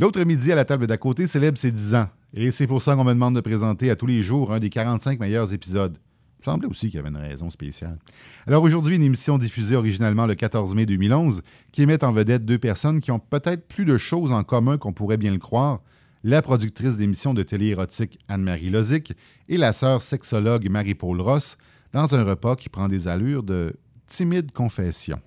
L'autre midi à la table d'à côté célèbre ses 10 ans. Et c'est pour ça qu'on me demande de présenter à tous les jours un des 45 meilleurs épisodes. Il semblait aussi qu'il y avait une raison spéciale. Alors aujourd'hui, une émission diffusée originalement le 14 mai 2011 qui met en vedette deux personnes qui ont peut-être plus de choses en commun qu'on pourrait bien le croire. La productrice d'émissions de télé érotique Anne-Marie Lozic et la sœur sexologue Marie-Paul Ross dans un repas qui prend des allures de timide confession.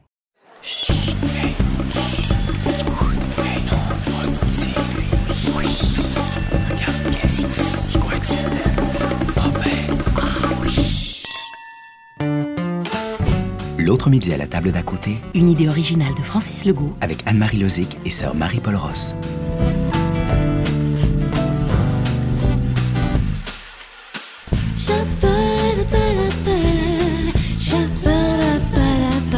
L'autre midi à la table d'à côté, Une idée originale de Francis Legault. avec Anne-Marie Lozic et sœur Marie-Paul Ross. Shabba-da-ba-da-ba, shabba-da-ba-da-ba,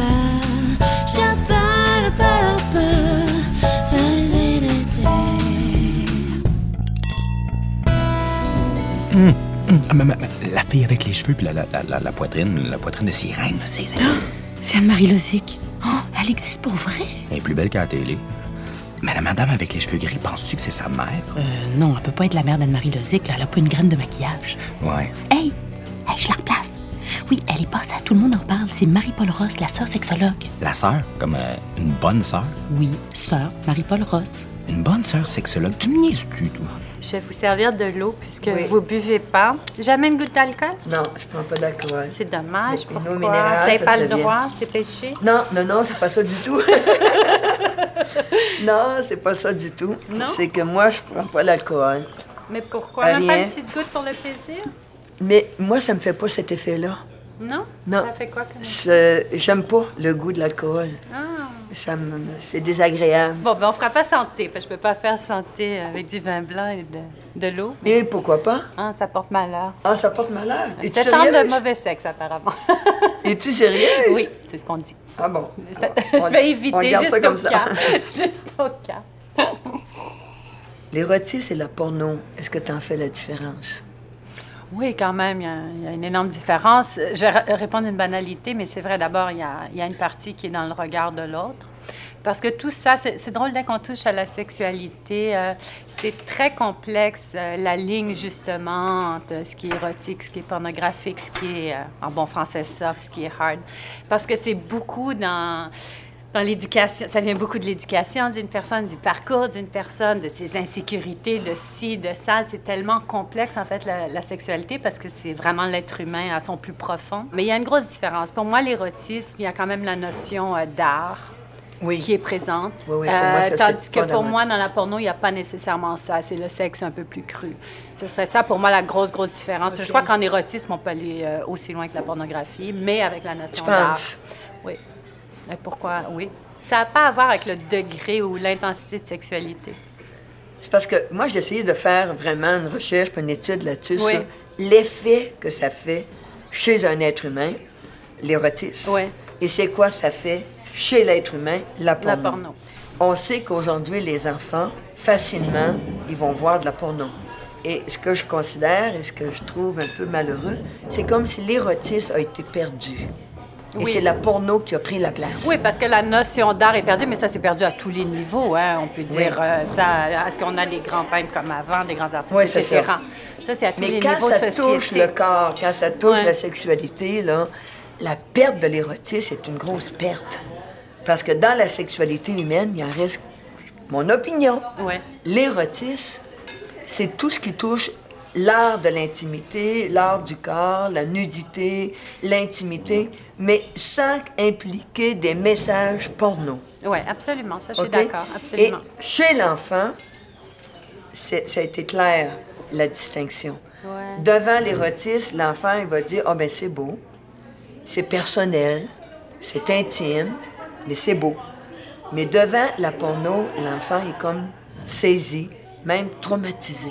la fille avec les cheveux puis la, la- la- poitrine, la poitrine de sirène, c'est elle C'est Anne-Marie Lozic. Oh, elle existe pour vrai? est plus belle qu'à la télé. Mais la madame avec les cheveux gris, penses-tu que c'est sa mère? Euh, non, elle peut pas être la mère d'Anne-Marie Lozic, là. Elle a pas une graine de maquillage. Ouais. Hey! Hey, je la replace. Oui, elle est passée Tout le monde en parle. C'est Marie-Paul Ross, la sœur sexologue. La sœur, comme euh, une bonne sœur? Oui, sœur Marie-Paul Ross. Une bonne sœur sexologue? Tu me niaises-tu, toi? Je vais vous servir de l'eau puisque Oui. vous buvez pas. Jamais une goutte d'alcool? Non, je prends pas d'alcool. C'est dommage. Mais une eau Pourquoi? minérale, Vous n'avez ça pas le droit, c'est péché. Non, non, non, c'est pas ça du tout. non, c'est pas ça du tout. C'est que moi, je prends pas l'alcool. Mais pourquoi? Ah, Même pas rien. une petite goutte pour le plaisir? Mais moi, ça me fait pas cet effet-là. Non? Non. Ça fait quoi comme... C'est- J'aime pas le goût de l'alcool. Ah. Ça me... C'est désagréable. Bon, ben on fera pas santé, parce que je peux pas faire santé avec du vin blanc et de, de l'eau. Et pourquoi pas? Ah, ça porte malheur. Ah, ça porte malheur. C'est temps de mauvais sexe, apparemment. Es-tu sérieuse? oui, c'est ce qu'on dit. Ah bon. Je vais éviter juste ça comme au ça. cas. juste au cas. L'érotisme et la porno, est-ce que tu en fais la différence? Oui, quand même, il y, a, une énorme différence. Je vais répondre une banalité, mais c'est vrai, d'abord, il y, a, une partie qui est dans le regard de l'autre. Parce que tout ça, c'est drôle dès qu'on touche à la sexualité, euh, c'est très complexe, euh, la ligne justement entre ce qui est érotique, ce qui est pornographique, ce qui est, euh, en bon français, soft, ce qui est hard. Parce que c'est beaucoup dans dans l'éducation, ça vient beaucoup de l'éducation d'une personne, du parcours d'une personne, de ses insécurités, de ci, de ça. C'est tellement complexe, en fait, la, la sexualité, parce que c'est vraiment l'être humain à son plus profond. Mais il y a une grosse différence. Pour moi, l'érotisme, il y a quand même la notion euh, d'art Oui. qui est présente. Oui, oui, pour moi, ça, c'est tandis que pour moi, dans la porno, il n'y a pas nécessairement ça. C'est le sexe un peu plus cru. Ce serait ça, pour moi, la grosse, grosse différence. Je crois qu'en érotisme, on peut aller euh, aussi loin que la pornographie, mais avec la notion d'art. Pourquoi? Oui. Ça n'a pas à voir avec le degré ou l'intensité de sexualité. C'est parce que moi, j'ai essayé de faire vraiment une recherche, une étude là-dessus, Oui. sur l'effet que ça fait chez un être humain, l'érotisme. Oui. Et c'est quoi ça fait chez l'être humain, la porno. La porno. On sait qu'aujourd'hui, les enfants, facilement, ils vont voir de la porno. Et ce que je considère et ce que je trouve un peu malheureux, c'est comme si l'érotisme a été perdu. Et c'est la porno qui a pris la place. Oui, parce que la notion d'art est perdue, mais ça, c'est perdu à tous les niveaux. Hein. On peut dire euh, ça. Est-ce qu'on a des grands peintres comme avant, des grands artistes, Oui, c'est etc. ça. Ça, c'est à tous Mais les quand niveaux ça de touche société. le corps, quand ça touche Ouais. la sexualité, là, la perte de l'érotisme est une grosse perte. Parce que dans la sexualité humaine, il en reste, mon opinion, Ouais. l'érotisme, c'est tout ce qui touche l'art de l'intimité, l'art du corps, la nudité, l'intimité, mais sans impliquer des messages porno. Oui, absolument. Ça, je suis d'accord. Absolument. Et chez l'enfant, ça a été clair, la distinction. Ouais. Devant l'érotisme, l'enfant, il va dire, ah ben c'est beau, c'est personnel, c'est intime, mais c'est beau. Mais devant la porno, l'enfant est comme saisi, même traumatisé.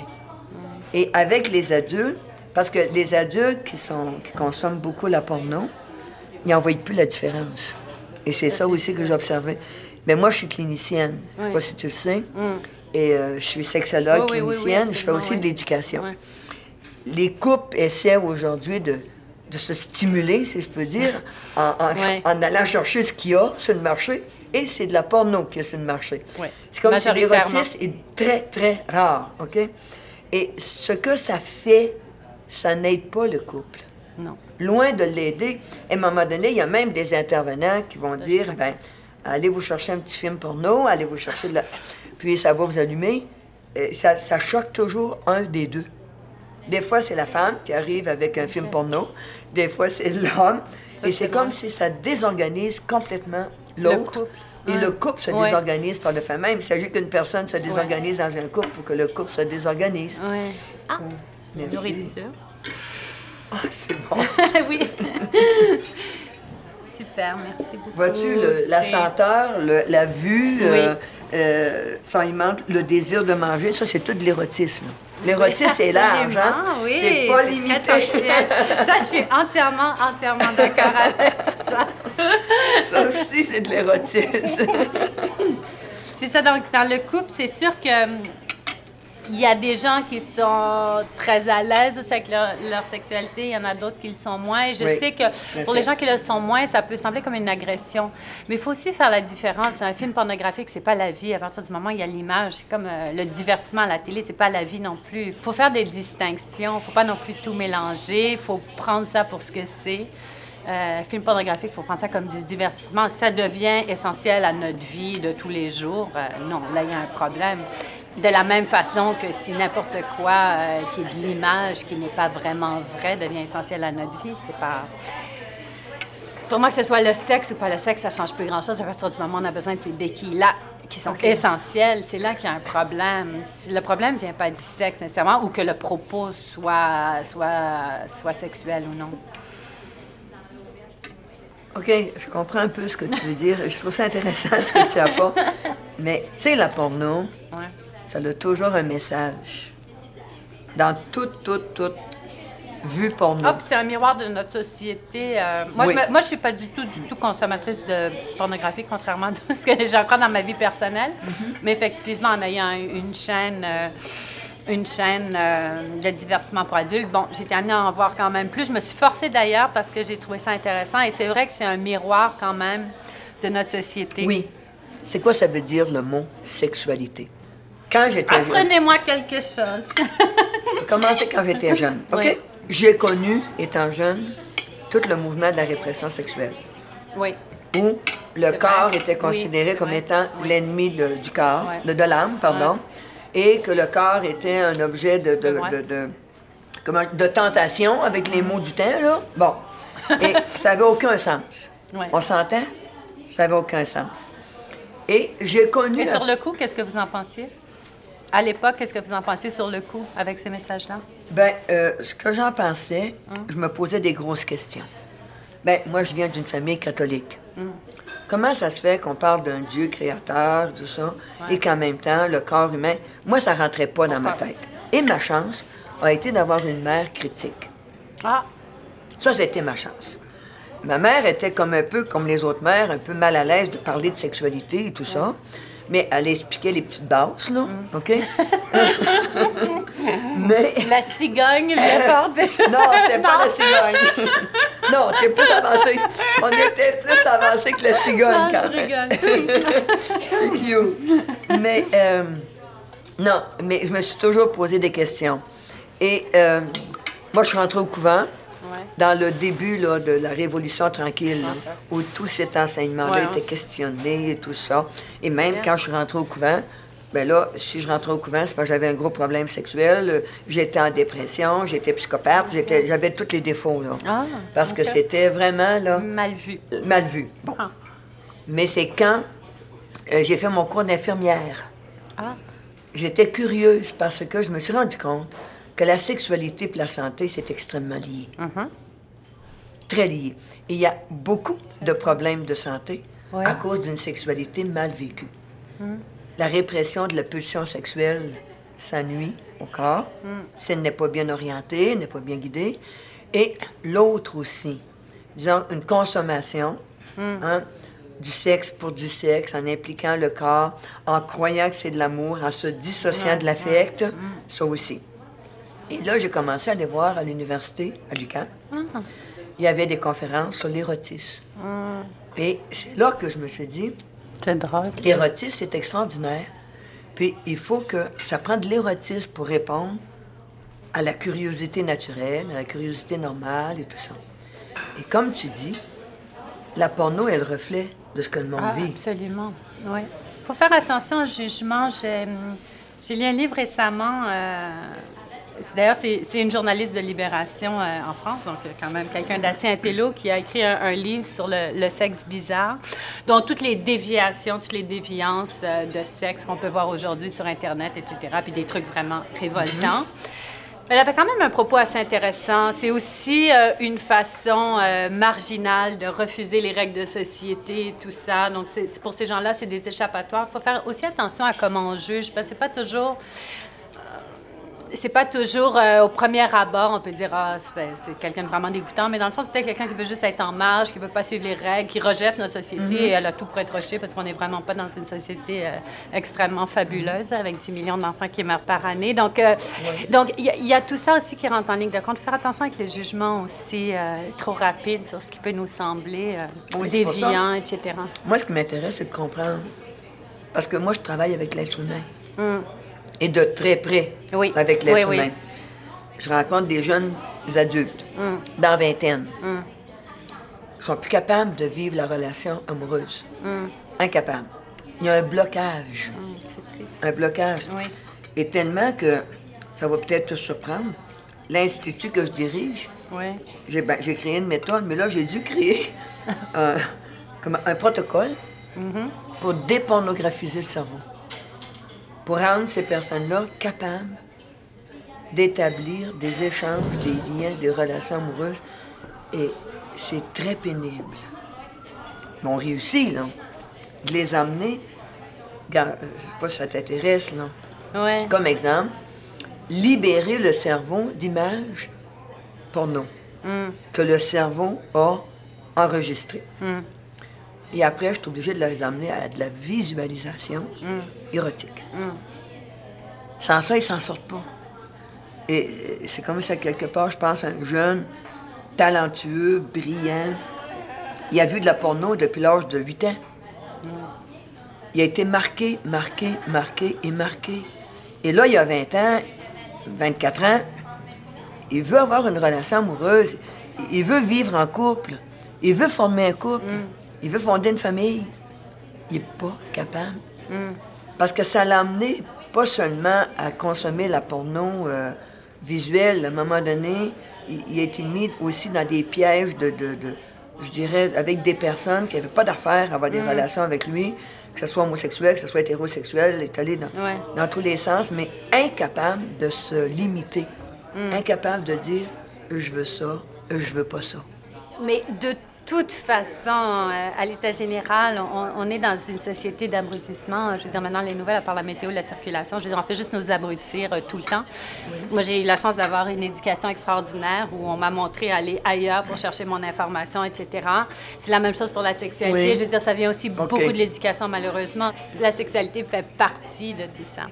Et avec les adultes, parce que les adultes qui, sont, qui consomment beaucoup la porno, ils n'en voient plus la différence. Et c'est ça aussi que j'ai observé. Mais moi, je suis clinicienne. Je ne sais pas si tu le sais. Et euh, je suis sexologue, Oui, oui, oui, oui, clinicienne. je fais aussi de l'éducation. Les couples essaient aujourd'hui de de se stimuler, si je peux dire, en, en- Ouais. en allant chercher ce qu'il y a sur le marché. Et c'est de la porno qu'il y a sur le marché. C'est comme si l'érotisme est très, très rare, OK? Et ce que ça fait, ça n'aide pas le couple. Non. Loin de l'aider. À un moment donné, il y a même des intervenants qui vont dire, ben, allez vous chercher un petit film porno, allez vous chercher de la... Puis ça va vous allumer. Ça, ça choque toujours un des deux. Des fois, c'est la femme qui arrive avec un film porno. Des fois, c'est l'homme. Et c'est comme si ça désorganise complètement l'autre. Et Ouais. le couple se Ouais. désorganise par le fait même. Il s'agit qu'une personne se désorganise dans un couple pour que le couple se désorganise. Oui. Ah, Merci. nourriture. Ah, c'est bon. oui. Super, merci beaucoup. Vois-tu, la senteur, le- la vue, Oui. euh, euh, ça alimente le désir de manger, ça, c'est tout de l'érotisme. L'érotisme, c'est large, hein? Oui, c'est pas limité. Ça, je suis entièrement, entièrement d'accord avec ça. ça aussi, c'est de l'érotisme. C'est ça, donc dans le couple, c'est sûr que il y a des gens qui sont très à l'aise aussi avec leur, leur sexualité, il y en a d'autres qui le sont moins. Et je Oui, sais que pour fait. les gens qui le sont moins, ça peut sembler comme une agression. Mais il faut aussi faire la différence. Un film pornographique, c'est pas la vie. À partir du moment où il y a l'image, c'est comme euh, le divertissement à la télé, c'est pas la vie non plus. Il faut faire des distinctions. Il faut pas non plus tout mélanger. Il faut prendre ça pour ce que c'est. Euh, film pornographique, il faut prendre ça comme du divertissement. Ça devient essentiel à notre vie de tous les jours. euh, non, là, il y a un problème. De la même façon que si n'importe quoi euh, qui est de l'image, qui n'est pas vraiment vrai, devient essentiel à notre vie, c'est pas... Autrement que ce soit le sexe ou pas le sexe, ça change plus grand-chose à partir du moment où on a besoin de ces béquilles-là qui sont essentielles. C'est là qu'il y a un problème. Le problème ne vient pas du sexe nécessairement ou que le propos soit, soit, soit sexuel ou non. OK, je comprends un peu ce que tu veux dire. Je trouve ça intéressant ce que tu apportes. Mais, tu sais, la porno, Ouais. Ça a toujours un message. Dans toute, toute, toute vue porno. Ah, puis c'est un miroir de notre société. euh, moi, Oui. je moi, je suis pas du tout, du tout consommatrice de pornographie, contrairement à tout ce que j'ai encore dans ma vie personnelle. Mm-hmm. Mais effectivement, en ayant une chaîne, euh, une chaîne euh, de divertissement pour adultes, bon, été amenée à en voir quand même plus. Je me suis forcée d'ailleurs parce que j'ai trouvé ça intéressant. Et c'est vrai que c'est un miroir quand même de notre société. Oui. C'est quoi ça veut dire le mot sexualité? Quand j'étais jeune. Apprenez-moi quelque chose. J'ai commencé quand j'étais jeune. OK? Oui. J'ai connu, étant jeune, tout le mouvement de la répression sexuelle, oui. où le corps vrai. était considéré Oui, comme étant l'ennemi de- du corps, de, de l'âme, pardon, et que le corps était un objet de, de, Ouais. de- de- comment, de tentation, avec les mots du temps, là. Bon. Et ça n'avait aucun sens. On s'entend? Ça n'avait aucun sens. Et j'ai connu... Et sur le coup, qu'est-ce que vous en pensiez? À l'époque, qu'est-ce que vous en pensiez sur le coup avec ces messages-là? Ben, euh, ce que j'en pensais, Hum. je me posais des grosses questions. Ben, moi, je viens d'une famille catholique. Hum. Comment ça se fait qu'on parle d'un Dieu créateur, tout ça, et qu'en même temps, le corps humain, moi, ça rentrait pas dans ma tête. Et ma chance a été d'avoir une mère critique. Ah, Ça, c'était ma chance. Ma mère était comme un peu comme les autres mères, un peu mal à l'aise de parler de sexualité et tout ça. Mais elle expliquait les petites bases, là, OK? Mais... la cigogne, le bordel. Non, c'était pas la cigogne. non, t'es plus avancé. On était plus avancé que la cigogne, Non, quand je même. C'est cute. Mais, euh, non, mais je me suis toujours posé des questions. Et euh, moi, je suis rentrée au couvent. Dans le début là, de la Révolution tranquille, là, où tout cet enseignement-là était questionné et tout ça. Et même quand je suis rentrée au couvent, ben là, si je rentrais au couvent, c'est parce que j'avais un gros problème sexuel, euh, j'étais en dépression, j'étais psychopathe, j'étais- j'avais tous les défauts, là. Ah, parce que c'était vraiment, là, Mal vu. mal vu. Bon. Ah. Mais c'est quand euh, j'ai fait mon cours d'infirmière. Ah, J'étais curieuse parce que je me suis rendu compte que la sexualité et la santé, c'est extrêmement lié. Mhm. Très lié. Et il y a beaucoup de problèmes de santé Ouais. à cause d'une sexualité mal vécue. La répression de la pulsion sexuelle, ça nuit au corps. Si elle n'est pas bien orientée, n'est pas bien guidée. Et l'autre aussi, disons, une consommation hein, du sexe pour du sexe, en impliquant le corps, en croyant que c'est de l'amour, en se dissociant de l'affect, ça aussi. Et là, j'ai commencé à aller voir à l'université, à l'UQAM. il y avait des conférences sur l'érotisme. Et c'est là que je me suis dit, C'est drôle. l'érotisme, c'est extraordinaire. Puis il faut que ça prend de l'érotisme pour répondre à la curiosité naturelle, à la curiosité normale et tout ça. Et comme tu dis, la porno est le reflet de ce que le monde Ah, vit. absolument. Oui. Il faut faire attention au jugement. J'ai hum, lu un livre récemment. euh, D'ailleurs, c'est une journaliste de Libération euh, en France, donc euh, quand même quelqu'un d'assez intello qui a écrit un, un livre sur le, le sexe bizarre, dont toutes les déviations, toutes les déviances euh, de sexe qu'on peut voir aujourd'hui sur Internet, etc., puis des trucs vraiment révoltants. Elle avait quand même un propos assez intéressant. C'est aussi euh, une façon euh, marginale de refuser les règles de société et tout ça. Donc, pour ces gens-là, c'est des échappatoires. Il faut faire aussi attention à comment on juge, parce que c'est pas toujours... C'est pas toujours euh, au premier abord, on peut dire, ah, c'est, quelqu'un de vraiment dégoûtant, mais dans le fond, c'est peut-être quelqu'un qui veut juste être en marge, qui veut pas suivre les règles, qui rejette notre société, et elle a tout pour être rejetée parce qu'on n'est vraiment pas dans une société euh, extrêmement fabuleuse, avec 10 millions d'enfants qui meurent par année. Donc, euh, donc il y, a- il y a tout ça aussi qui rentre en ligne de compte. Faire attention avec les jugements aussi trop rapides sur ce qui peut nous sembler Oui, déviant, etc. Moi, ce qui m'intéresse, c'est de comprendre. Parce que moi, je travaille avec l'être humain. Et de très près Mm. Oui. avec l'être Oui, oui. humain. Je rencontre des jeunes adultes, Mm. dans vingtaine, qui sont plus capables de vivre la relation amoureuse. Mm. Incapables. Il y a un blocage. Triste. Un blocage. Et tellement que, ça va peut-être te surprendre, l'institut que je dirige, j'ai ben, j'ai créé une méthode, mais là, j'ai dû créer un, comme un protocole pour dépornographiser le cerveau. Pour rendre ces personnes-là capables d'établir des échanges, des liens, des relations amoureuses. Et c'est très pénible. Mais on réussit, là, de les amener. Regarde, euh, je sais pas si ça t'intéresse, là. Oui. Comme exemple, libérer le cerveau d'images porno que le cerveau a enregistrées. Et après, je suis obligée de les amener à de la visualisation érotique. Sans ça, ils s'en sortent pas. Et euh, c'est comme ça, quelque part, je pense, un jeune, talentueux, brillant. Il a vu de la porno depuis l'âge de 8 ans. Il a été marqué, marqué, marqué et marqué. Et là, il y a 20 ans, 24 ans, il veut avoir une relation amoureuse, il veut vivre en couple, il veut former un couple, il veut fonder une famille. Il n'est pas capable. Parce que ça l'a amené pas seulement à consommer la porno euh, visuelle, à un moment donné, il, il a été mis aussi dans des pièges de, de- de- je dirais, avec des personnes qui n'avaient pas d'affaires à avoir des relations avec lui, que ce soit homosexuel, que ce soit hétérosexuel, est allé dans, Ouais. dans tous les sens, mais incapable de se limiter, incapable de dire je veux ça, je veux pas ça. Mais de toute façon, euh, à l'état général, on, on est dans une société d'abrutissement. Je veux dire, maintenant, les nouvelles, à part la météo, la circulation, je veux dire, on fait juste nous abrutir euh, tout le temps. Moi, j'ai eu la chance d'avoir une éducation extraordinaire où on m'a montré aller ailleurs pour chercher mon information, etc. C'est la même chose pour la sexualité. Oui. Je veux dire, ça vient aussi beaucoup de l'éducation, malheureusement. La sexualité fait partie de tout ça.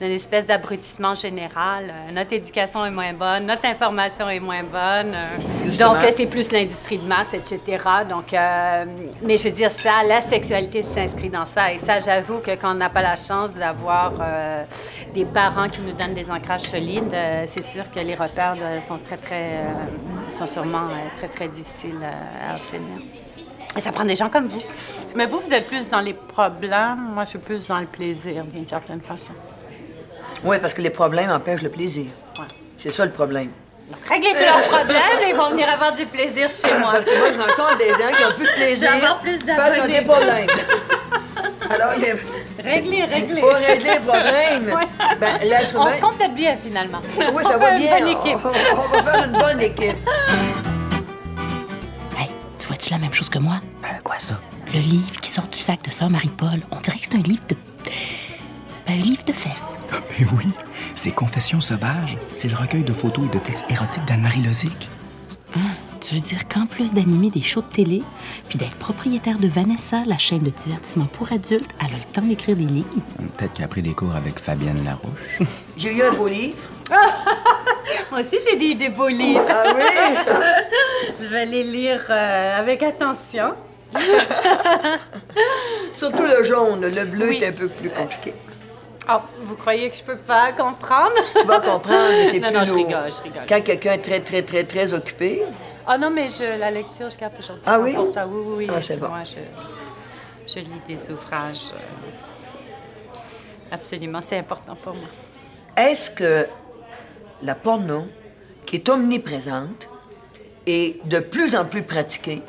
D'une espèce d'abrutissement général. Euh, notre éducation est moins bonne, notre information est moins bonne. Justement. donc, c'est plus l'industrie de masse, etc. Donc, euh, mais je veux dire, ça, la sexualité s'inscrit dans ça. Et ça, j'avoue que quand on n'a pas la chance d'avoir euh, des parents qui nous donnent des ancrages solides, euh, c'est sûr que les repères euh, sont très, très, euh, sont sûrement euh, très, très difficiles euh, à obtenir. Et ça prend des gens comme vous. Mais vous, vous êtes plus dans les problèmes. Moi, je suis plus dans le plaisir, d'une certaine façon. Oui, parce que les problèmes empêchent le plaisir. Ouais. C'est ça le problème. Donc, réglez tous leurs problèmes et ils vont venir avoir du plaisir chez moi. Parce que moi, je rencontre des gens qui ont plus de plaisir. Encore plus parce qu'ils ont des problèmes. Alors, il Réglez, faut régler les problèmes. Ben, l'être On se complète bien, finalement. Oui, ça On va fait bien. Une bonne équipe. On, on va faire une bonne équipe. Hey, tu vois-tu la même chose que moi? Ben, quoi ça? Le livre qui sort du sac de sœur Marie-Paul, on dirait que c'est un livre de. Un livre de fesses. Ah, ben oui, c'est Confessions sauvages. C'est le recueil de photos et de textes érotiques d'Anne-Marie Lozic. Tu veux dire qu'en plus d'animer des shows de télé, puis d'être propriétaire de Vanessa, la chaîne de divertissement pour adultes, elle a le temps d'écrire des livres? Peut-être qu'elle a pris des cours avec Fabienne Larouche. J'ai eu un beau livre. Moi aussi, j'ai des, des beaux livres. Ah oui? Je vais les lire euh, avec attention. Surtout le jaune. Le bleu Oui. est un peu plus compliqué. Oh, vous croyez que je peux pas comprendre? Tu vas comprendre, mais c'est Non, plus non, je lourd. rigole, je rigole. Quand quelqu'un est très, très, très, très occupé, Ah non, mais je, la lecture, je capte aujourd'hui. Ah oui? Pour ça, oui, oui, oui. Ah, c'est bon. Moi, je, je lis des ouvrages. euh, Absolument, c'est important pour moi. est-ce que la porno, qui est omniprésente et de plus en plus pratiquée,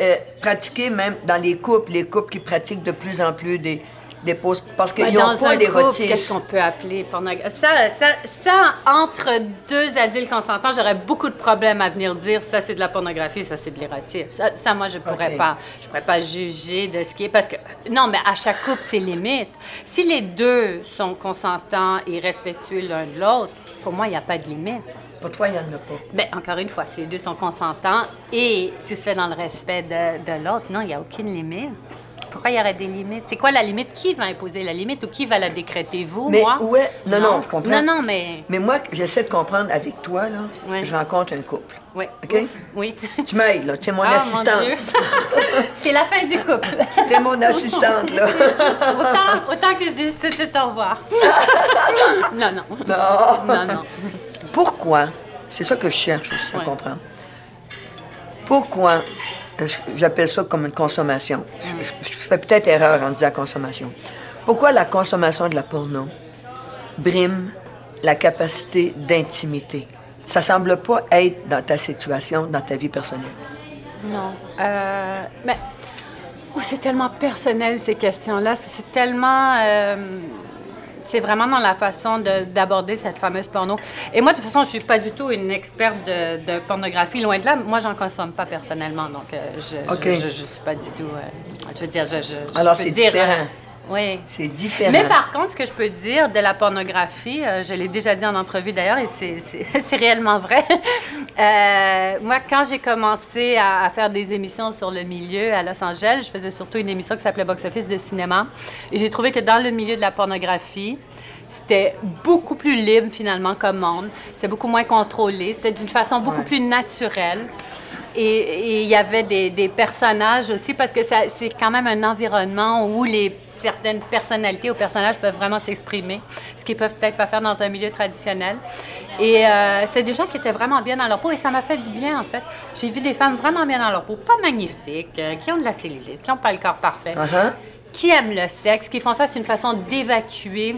euh, pratiquée même dans les couples, les couples qui pratiquent de plus en plus des, pauses, parce qu'ils n'ont dans pas un d'érotisme. qu'est-ce qu'on peut appeler pornographie? Ça, ça, ça, entre deux adultes consentants, j'aurais beaucoup de problèmes à venir dire ça, c'est de la pornographie, ça, c'est de l'érotisme. Ça, ça, moi, je pourrais Ok. pas. Je pourrais pas juger de ce qui est. Parce que, non, mais à chaque couple, c'est limite. Si les deux sont consentants et respectueux l'un de l'autre, pour moi, il n'y a pas de limite. Pour toi, il n'y en a pas. Bien, encore une fois, si les deux sont consentants et tout se fait dans le respect de, de l'autre, non, il n'y a aucune limite. Pourquoi il y aurait des limites? C'est quoi la limite? Qui va imposer la limite ou qui va la décréter? Vous, Mais moi? où est- non, non, je comprends. Non, non, mais... Mais moi, j'essaie de comprendre avec toi, là, Ouais. je rencontre un couple. Oui. OK? Oui. Tu m'aides, là, tu es mon Ah, assistante. C'est la fin du couple. Tu es mon assistante, là. autant, autant qu'ils se disent tout de suite au revoir. non, non. non. Non, non. Pourquoi, c'est ça que je cherche aussi à Ouais. comprendre, pourquoi, j'appelle ça comme une consommation, Mm. je, je fais peut-être erreur en disant consommation, pourquoi la consommation de la porno brime la capacité d'intimité? Ça semble pas être dans ta situation, dans ta vie personnelle. Non. Euh, mais ouh, c'est tellement personnel ces questions-là. C'est tellement. euh, c'est vraiment dans la façon de- d'aborder cette fameuse porno. Et moi, de toute façon, je suis pas du tout une experte de, de pornographie, loin de là. Moi, j'en consomme pas personnellement, donc euh, je, OK. je, je, je suis pas du tout. euh, je veux dire, je. Alors, peux c'est dire, différent. Oui. C'est différent. Mais par contre, ce que je peux dire de la pornographie, euh, je l'ai déjà dit en entrevue d'ailleurs, et c'est- réellement vrai. Euh, moi, quand j'ai commencé à, à faire des émissions sur le milieu à Los Angeles, je faisais surtout une émission qui s'appelait Box Office de cinéma. Et j'ai trouvé que dans le milieu de la pornographie, c'était beaucoup plus libre finalement comme monde. C'était beaucoup moins contrôlé. C'était d'une façon beaucoup plus naturelle. Et il y avait des, des personnages aussi, parce que c'est quand même un environnement où les certaines personnalités ou personnages peuvent vraiment s'exprimer, ce qu'ils peuvent peut-être pas faire dans un milieu traditionnel. Et euh, c'est des gens qui étaient vraiment bien dans leur peau et ça m'a fait du bien en fait. J'ai vu des femmes vraiment bien dans leur peau, pas magnifiques, euh, qui ont de la cellulite, qui n'ont pas le corps parfait, Uh-huh. qui aiment le sexe, qui font ça, c'est une façon d'évacuer.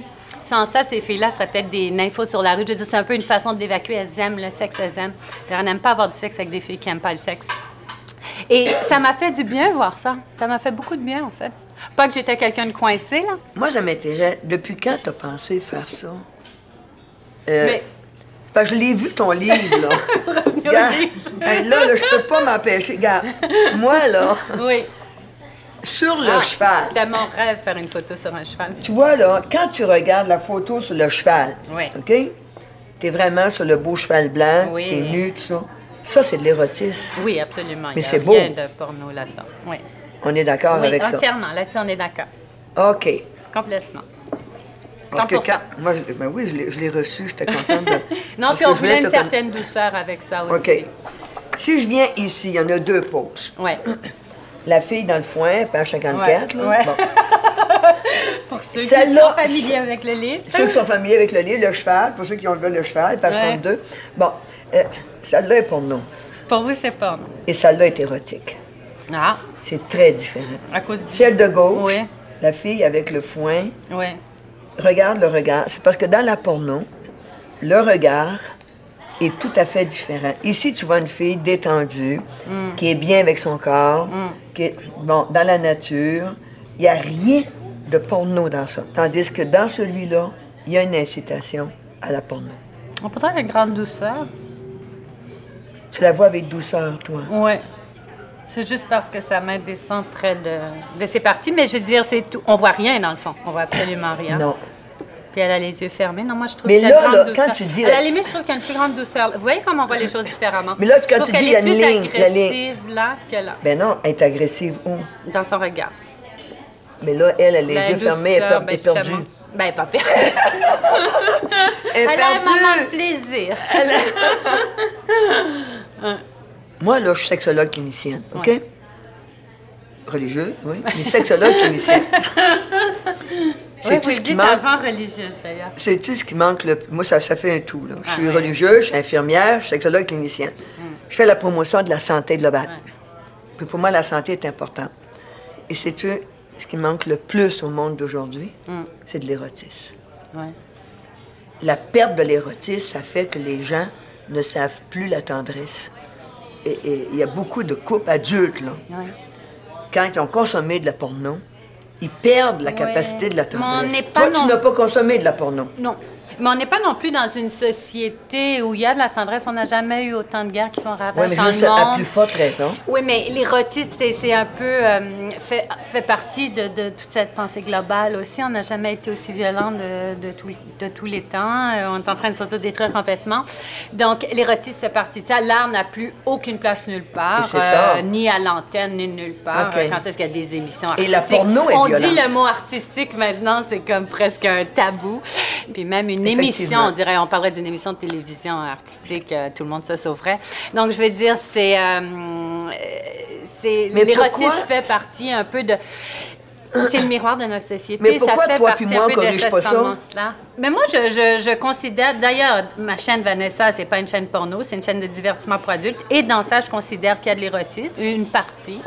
Sans ça, ces filles-là seraient peut-être des nymphos sur la rue. Je veux dire, c'est un peu une façon d'évacuer. Elles aiment le sexe, elles aiment. Elles n'aiment pas avoir du sexe avec des filles qui n'aiment pas le sexe. Et ça m'a fait du bien voir ça. Ça m'a fait beaucoup de bien, en fait. Pas que j'étais quelqu'un de coincé, là. Moi, ça m'intéresse. Depuis quand tu as pensé faire ça? Euh, Mais Parce que je l'ai vu ton livre, là. Regarde, là, je peux pas m'empêcher. Regarde, moi, là, oui. Sur le Ah, cheval, C'était mon rêve, faire une photo sur un cheval. tu vois, là, quand tu regardes la photo sur le cheval, Oui. OK? T'es vraiment sur le beau cheval blanc, Oui. t'es nu, tout ça. Ça, c'est de l'érotisme. Oui, absolument. Mais Il y a c'est beau. rien de porno là-dedans. Oui, On est d'accord oui avec ça? entièrement. Là-dessus, on est d'accord. OK. Complètement. 100 Parce que quand. Moi, je- ben oui, je l'ai- reçu, j'étais contente de. Non, puis on voulait une certaine douceur avec ça aussi. OK. Si je viens ici, il y en a deux poses. Oui. La fille dans le foin, page 54, Ouais, là. ouais. Bon. Pour ceux qui sont familiers avec le livre. Ceux qui sont familiers avec le livre, le cheval, pour ceux qui ont vu le cheval, page Ouais. 32. Bon, euh, celle-là est pour nous. Pour vous, c'est porno. Et celle-là est érotique. Ah, C'est très différent. à cause du... Celle de gauche, Oui. la fille avec le foin, Oui. regarde le regard. C'est parce que dans la porno, le regard est tout à fait différent. Ici, tu vois une fille détendue, Mm. qui est bien avec son corps, qui est bon, dans la nature. Il n'y a rien de porno dans ça. Tandis que dans celui-là, il y a une incitation à la porno. On peut avoir une grande douceur. Tu la vois avec douceur, toi. Oui. C'est juste parce que sa main descend près de, de ses parties, mais je veux dire, c'est tout. On voit rien dans le fond. On voit absolument rien. Non. Puis elle a les yeux fermés. Non, moi, je trouve Mais y a là, une là, grande quand douceur. tu dis À la- limite, je trouve qu'il y a une plus grande douceur. Vous voyez comment on voit les choses différemment? Mais là, quand Je trouve tu qu'elle dis, il y a est une plus ligne, la ligne. agressive là que là, Ben non, elle est agressive où? dans son regard. Mais là, elle, elle a les La yeux fermés, elle est douceur, per- ben, est perdue. justement. Ben, pas perdue. Elle est Elle a un moment de perdue! plaisir. Moi, là, je suis sexologue clinicienne, OK? Ouais. Religieux, oui, mais sexologue clinicienne. C'est vous tout le ce qui manque. avant religieuse, d'ailleurs. C'est tout ce qui manque. le- Moi, ça, ça fait un tout. Là. Je Ah, suis ouais. religieuse, je suis infirmière, je suis sexologue clinicienne. Je fais la promotion de la santé globale. Puis pour moi, la santé est importante. Et c'est-tu ce qui manque le plus au monde d'aujourd'hui? C'est de l'érotisme. Ouais. La perte de l'érotisme, ça fait que les gens ne savent plus la tendresse. Et il y a beaucoup de couples adultes, là, Ouais. quand ils ont consommé de la porno, ils perdent la Ouais. capacité de la Mais on tendresse. n'est pas Toi, tu n'as pas consommé de la porno. Non. Mais on n'est pas non plus dans une société où il y a de la tendresse. On n'a jamais eu autant de guerres qui font Oui, ravage mais dans juste le à monde. plus forte raison. Oui, mais l'érotisme, c'est- un peu. euh, fait, fait partie de, de toute cette pensée globale aussi. On n'a jamais été aussi violent de, de, tout- de tous les temps. Euh, on est en train de s'autodétruire complètement. Donc, l'érotisme fait partie de ça. L'art n'a plus aucune place nulle part, Et c'est ça. ni à l'antenne, ni nulle part. Euh, Quand est-ce qu'il y a des émissions Et artistiques? la porno est On violente. dit le mot artistique maintenant, c'est comme presque un tabou. Puis même une émission, on dirait, on parlerait d'une émission de télévision artistique, euh, tout le monde se sauverait. Donc, je veux dire, c'est. euh, L'érotisme fait partie un peu de. C'est le miroir de notre société. Mais pourquoi ça fait toi puis moi, corrige cette pas ça? Mais moi, je, je, je considère, d'ailleurs, ma chaîne Vanessa, c'est pas une chaîne porno, c'est une chaîne de divertissement pour adultes. Et dans ça, je considère qu'il y a de l'érotisme, une partie,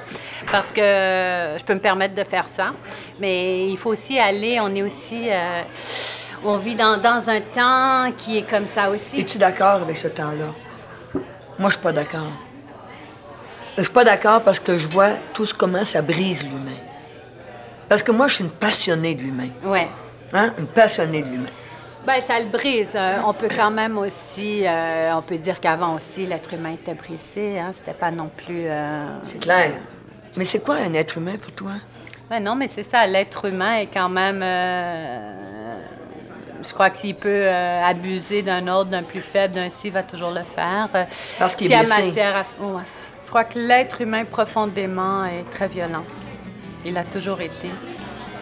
parce que je peux me permettre de faire ça. Mais il faut aussi aller, on est aussi, euh, on vit dans, dans un temps qui est comme ça aussi. Es-tu d'accord avec ce temps-là? Moi, je suis pas d'accord. Je suis pas d'accord parce que je vois tout ce comment ça brise l'humain. Parce que moi, je suis une passionnée de l'humain. Ouais. Hein? Une passionnée de l'humain. Ben, ça le brise. Euh, on peut quand même aussi, euh, on peut dire qu'avant aussi, l'être humain était brisé. Hein? C'était pas non plus. euh, C'est clair. Mais c'est quoi un être humain pour toi? Ben non, mais c'est ça. L'être humain est quand même. Je crois que s'il peut euh, abuser d'un autre, d'un plus faible, d'un ci, il va toujours le faire. Euh, Parce qu'il est blessé. matière à- ouais. Je crois que l'être humain profondément est très violent. Il a toujours été.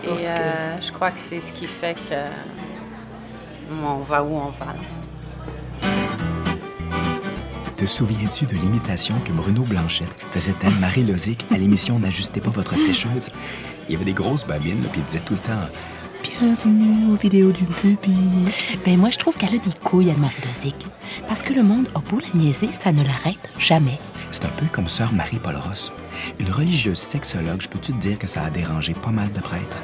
Et euh, je crois que c'est ce qui fait que on va où on va. là. Te souviens-tu de l'imitation que Bruno Blanchette faisait Anne-Marie Lozic à l'émission N'ajustez pas votre sécheuse? Il y avait des grosses babines, puis il disait tout le temps Bienvenue aux vidéos du public. Ben moi, je trouve qu'elle a des couilles, Anne-Marie Lozic. Parce que le monde a beau la niaiser, ça ne l'arrête jamais. C'est un peu comme sœur Marie-Paul Ross. Une religieuse sexologue, je peux-tu te dire que ça a dérangé pas mal de prêtres?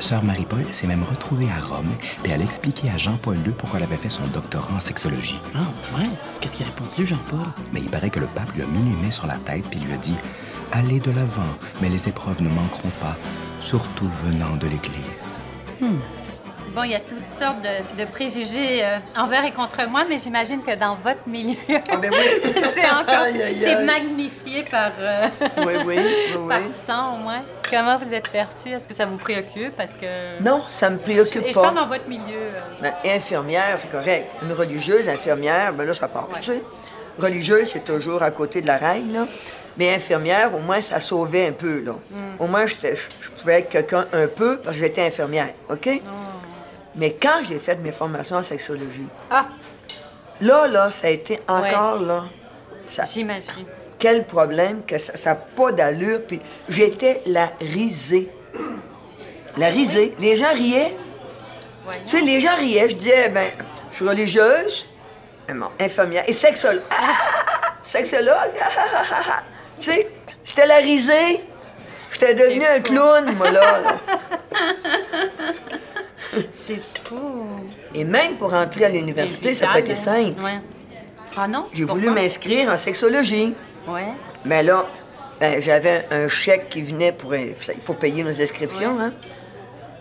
Sœur Marie-Paul s'est même retrouvée à Rome, puis elle a expliqué à Jean-Paul II pourquoi elle avait fait son doctorat en sexologie. Ah, ouais? Qu'est-ce qu'il a répondu, Jean-Paul? Mais il paraît que le pape lui a mis les mains sur la tête puis lui a dit Allez de l'avant, mais les épreuves ne manqueront pas, surtout venant de l'Église. Bon, il y a toutes sortes de, de préjugés euh, envers et contre moi, mais j'imagine que dans votre milieu, ben oui. c'est encore c'est magnifié par, euh, Oui, oui, oui, par au moins. Comment vous êtes perçu? Est-ce que ça vous préoccupe? Parce que... Non, ça me préoccupe Et je pas. parle dans votre milieu. euh, Ben, infirmière, c'est correct. Une religieuse, infirmière, ben là, ça part. Ouais. Tu sais, religieuse, c'est toujours à côté de la reine, là. Mais infirmière, au moins, ça sauvait un peu, là. Au moins, je pouvais être quelqu'un un peu parce que j'étais infirmière, OK? Mais quand j'ai fait mes formations en sexologie, Ah, là, là, ça a été encore, là, ça, j'imagine. quel problème, que ça n'a pas d'allure. Puis j'étais la risée. La risée. Les gens riaient. Tu sais, les gens riaient. Je disais, ben, je suis religieuse, bon, infirmière et sexologue. sexologue? tu sais, j'étais la risée. J'étais devenu un clown, moi, là. là. C'est fou. Et même pour entrer à l'université, ça n'a pas été simple. Ouais. Ah non? J'ai voulu m'inscrire en sexologie. Ouais. Mais là, ben, j'avais un chèque qui venait pour. Il faut payer nos inscriptions, hein.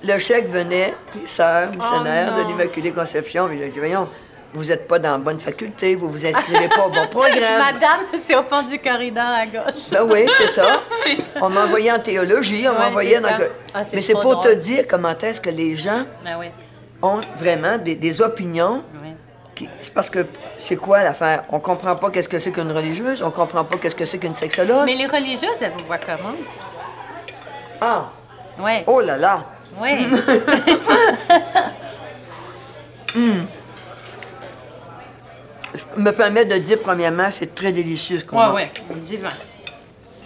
Le chèque venait, les sœurs missionnaires de non. l'Immaculée Conception. Mais j'ai dit, voyons, vous n'êtes pas dans la bonne faculté, vous vous inscrivez pas au bon programme. Madame, c'est au fond du corridor à gauche. Ben oui, c'est ça. On m'envoyait en théologie, on Ouais, m'envoyait dans. Ah, Mais c'est pour te dire comment est-ce que les gens Ben oui. ont vraiment des, des opinions. Oui. qui- C'est parce que c'est quoi l'affaire? On comprend pas qu'est-ce que c'est qu'une religieuse, on comprend pas qu'est-ce que c'est qu'une sexologue. Mais les religieuses, elles vous voient comment? Ah, Oui. oh là là! Oui. Je me permets de dire, premièrement, c'est très délicieux ce qu'on Oui, mange. oui. Divin.